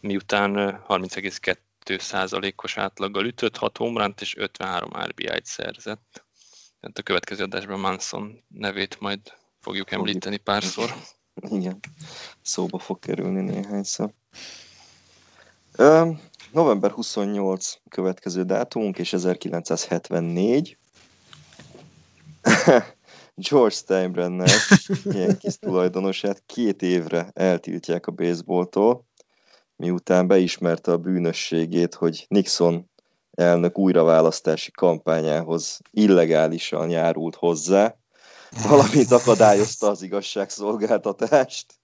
S3: miután 30,2%-os átlaggal ütött, 6 homránt és 53 RBI-t szerzett. Tehát a következő adásban Manson nevét majd fogjuk említeni párszor.
S1: Igen, szóba fog kerülni néhányszor. November 28 következő dátumunk, és 1974. George Steinbrenner, ilyen kis tulajdonosát két évre eltiltják a baseballtól, miután beismerte a bűnösségét, hogy Nixon elnök újraválasztási kampányához illegálisan járult hozzá, valamint akadályozta az igazságszolgáltatást.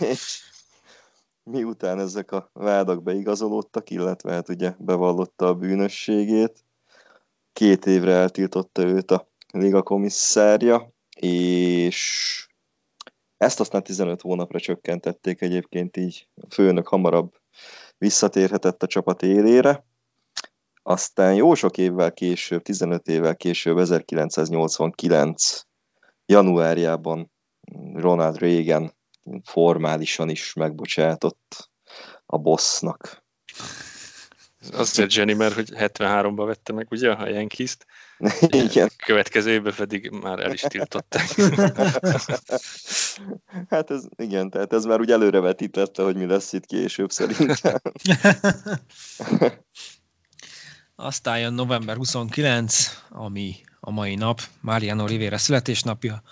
S1: és miután ezek a vádak beigazolódtak, illetve hát ugye bevallotta a bűnösségét, két évre eltiltotta őt a liga komisszárja, és ezt aztán 15 hónapra csökkentették egyébként így. A főnök hamarabb visszatérhetett a csapat élére. Aztán jó sok évvel később, 15 évvel később, 1989. januárjában Ronald Reagan formálisan is megbocsátott a bossnak.
S3: Azért Jenny, mert hogy 73-ban vette meg ugye a Yankees-t,
S1: Igen.
S3: következő évben pedig már el is tiltották.
S1: hát ez, igen, tehát ez már úgy előrevetítette, hogy mi lesz itt később szerintem.
S2: Aztán jön november 29, ami a mai nap, Mariano Rivera születésnapja.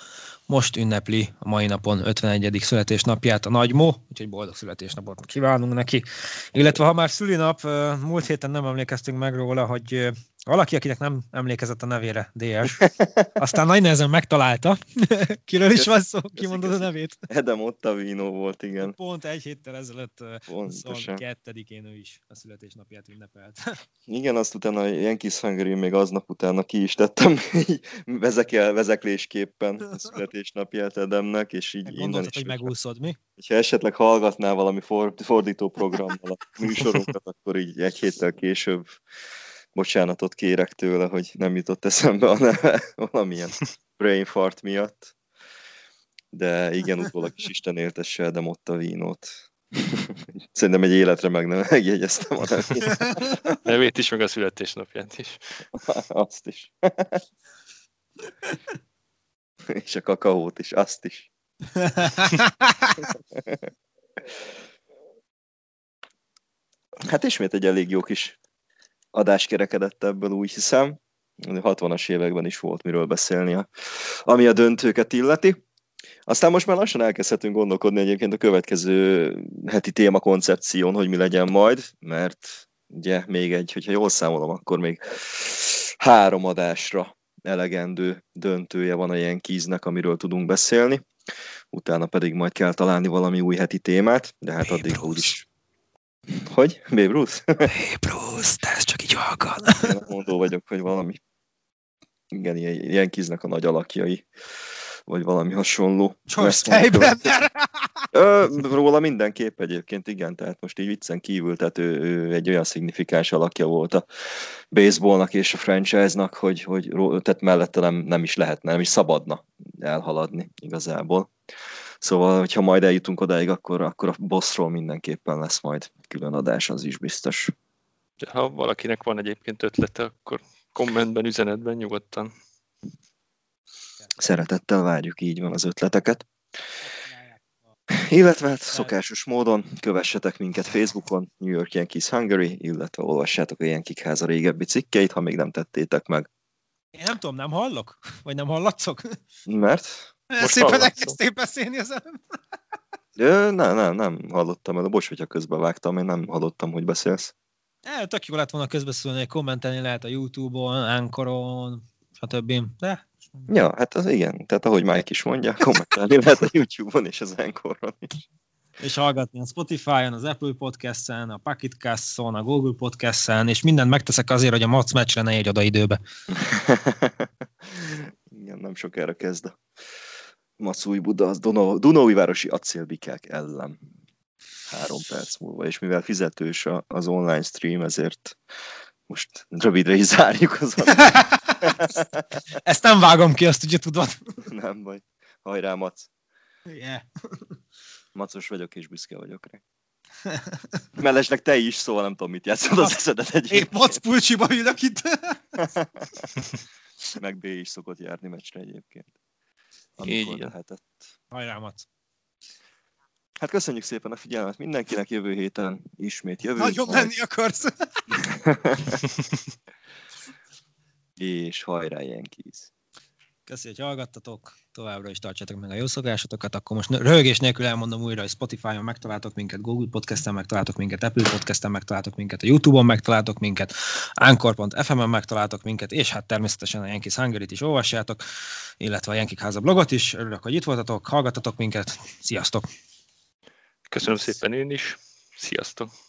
S2: Most ünnepli a mai napon 51. születésnapját a Nagymó, úgyhogy boldog születésnapot kívánunk neki. Illetve ha már szülinap, múlt héten nem emlékeztünk meg róla, hogy valaki, akinek nem emlékezett a nevére, DS, aztán nagy nehezen megtalálta. Kiről is van szó? Ki mondod a nevét?
S1: Edem Ottavino volt, igen.
S2: Pont egy héttel ezelőtt 22-én ő is a születésnapját ünnepelt.
S1: Igen, azt utána a Yankees Hungary még aznap utána ki is tettem vezekel, vezeklésképpen a születésnapját Edemnek, és így
S2: innen is. hogy megúszod, mi?
S1: Ha esetleg hallgatnál valami fordító programmal a műsorunkat, akkor így egy héttel később bocsánatot kérek tőle, hogy nem jutott eszembe a neve valamilyen brain fart miatt. De igen, utólag is Isten éltesse de a vínót. Szerintem egy életre meg nem megjegyeztem a nevét.
S3: Nevét is, meg a születésnapját is.
S1: Azt is. És a kakaót is, azt is. Hát ismét egy elég jó kis adás kerekedett ebből, úgy hiszem. 60-as években is volt miről beszélni, ami a döntőket illeti. Aztán most már lassan elkezdhetünk gondolkodni egyébként a következő heti téma koncepción, hogy mi legyen majd, mert ugye még egy, hogyha jól számolom, akkor még három adásra elegendő döntője van a ilyen kíznek, amiről tudunk beszélni. Utána pedig majd kell találni valami új heti témát, de hát addig úgyis hogy? Babe Ruth?
S2: Babe Ruth, de ez csak így halkan.
S1: Én mondó vagyok, hogy valami igen, ilyen, ilyen kiznek a nagy alakjai, vagy valami hasonló.
S2: George
S1: Róla mindenképp egyébként, igen, tehát most így viccen kívül, tehát ő, ő egy olyan szignifikáns alakja volt a baseballnak és a franchise-nak, hogy, hogy tehát mellette nem, nem is lehetne, nem is szabadna elhaladni igazából. Szóval, hogyha majd eljutunk odáig, akkor, akkor a bossról mindenképpen lesz majd külön adás, az is biztos.
S3: Ha valakinek van egyébként ötlete, akkor kommentben, üzenetben nyugodtan.
S1: Szeretettel várjuk így van az ötleteket. Illetve hát szokásos módon kövessetek minket Facebookon, New York Yankees Hungary, illetve olvassátok a Yankee háza régebbi cikkeit, ha még nem tettétek meg.
S2: Én nem tudom, nem hallok? Vagy nem hallatszok?
S1: Mert?
S2: Most Szépen elkezdtél beszélni az előbb.
S1: Ja, nem, nem, nem hallottam el. Bocs, hogyha közben vágtam, én nem hallottam, hogy beszélsz.
S2: É, tök jó lett volna közbeszólni, kommentelni lehet a Youtube-on, Anchoron, stb. De...
S1: Ja, hát az igen. Tehát ahogy Mike is mondja, kommentelni lehet a Youtube-on és az Anchoron is.
S2: És hallgatni a Spotify-on, az Apple Podcast-en, a Pocket Cast-on, a Google Podcast-en, és mindent megteszek azért, hogy a Mac meccsre ne egy oda időbe.
S1: igen, nem sokára kezd a Macúj Buda, az Dunói városi acélbikák ellen három perc múlva, és mivel fizetős az online stream, ezért most rövidre is zárjuk az
S2: Ezt nem vágom ki, azt ugye tudod.
S1: Nem baj. Hajrá, Mac.
S2: Yeah.
S1: Macos vagyok, és büszke vagyok rá. Mellesleg te is, szóval nem tudom, mit játszod az eszedet egy.
S2: Épp Mac pulcsiba ülök itt.
S1: Meg B is szokott járni meccsre egyébként
S3: amikor Így lehetett.
S2: Hajrá, Mac.
S1: Hát köszönjük szépen a figyelmet mindenkinek, jövő héten ismét jövő.
S2: Nagyon majd... menni akarsz.
S1: És hajrá, Yankees.
S2: Köszi, hogy hallgattatok, továbbra is tartsátok meg a jó szokásotokat, akkor most röhögés nélkül elmondom újra, hogy Spotify-on megtaláltok minket, Google Podcast-en megtaláltok minket, Apple Podcast-en megtaláltok minket, a YouTube-on megtaláltok minket, Anchor.fm-en megtaláltok minket, és hát természetesen a Yankees hungary is olvassátok, illetve a Yankee Háza blogot is. Örülök, hogy itt voltatok, hallgattatok minket, sziasztok!
S3: Köszönöm szépen én is, sziasztok!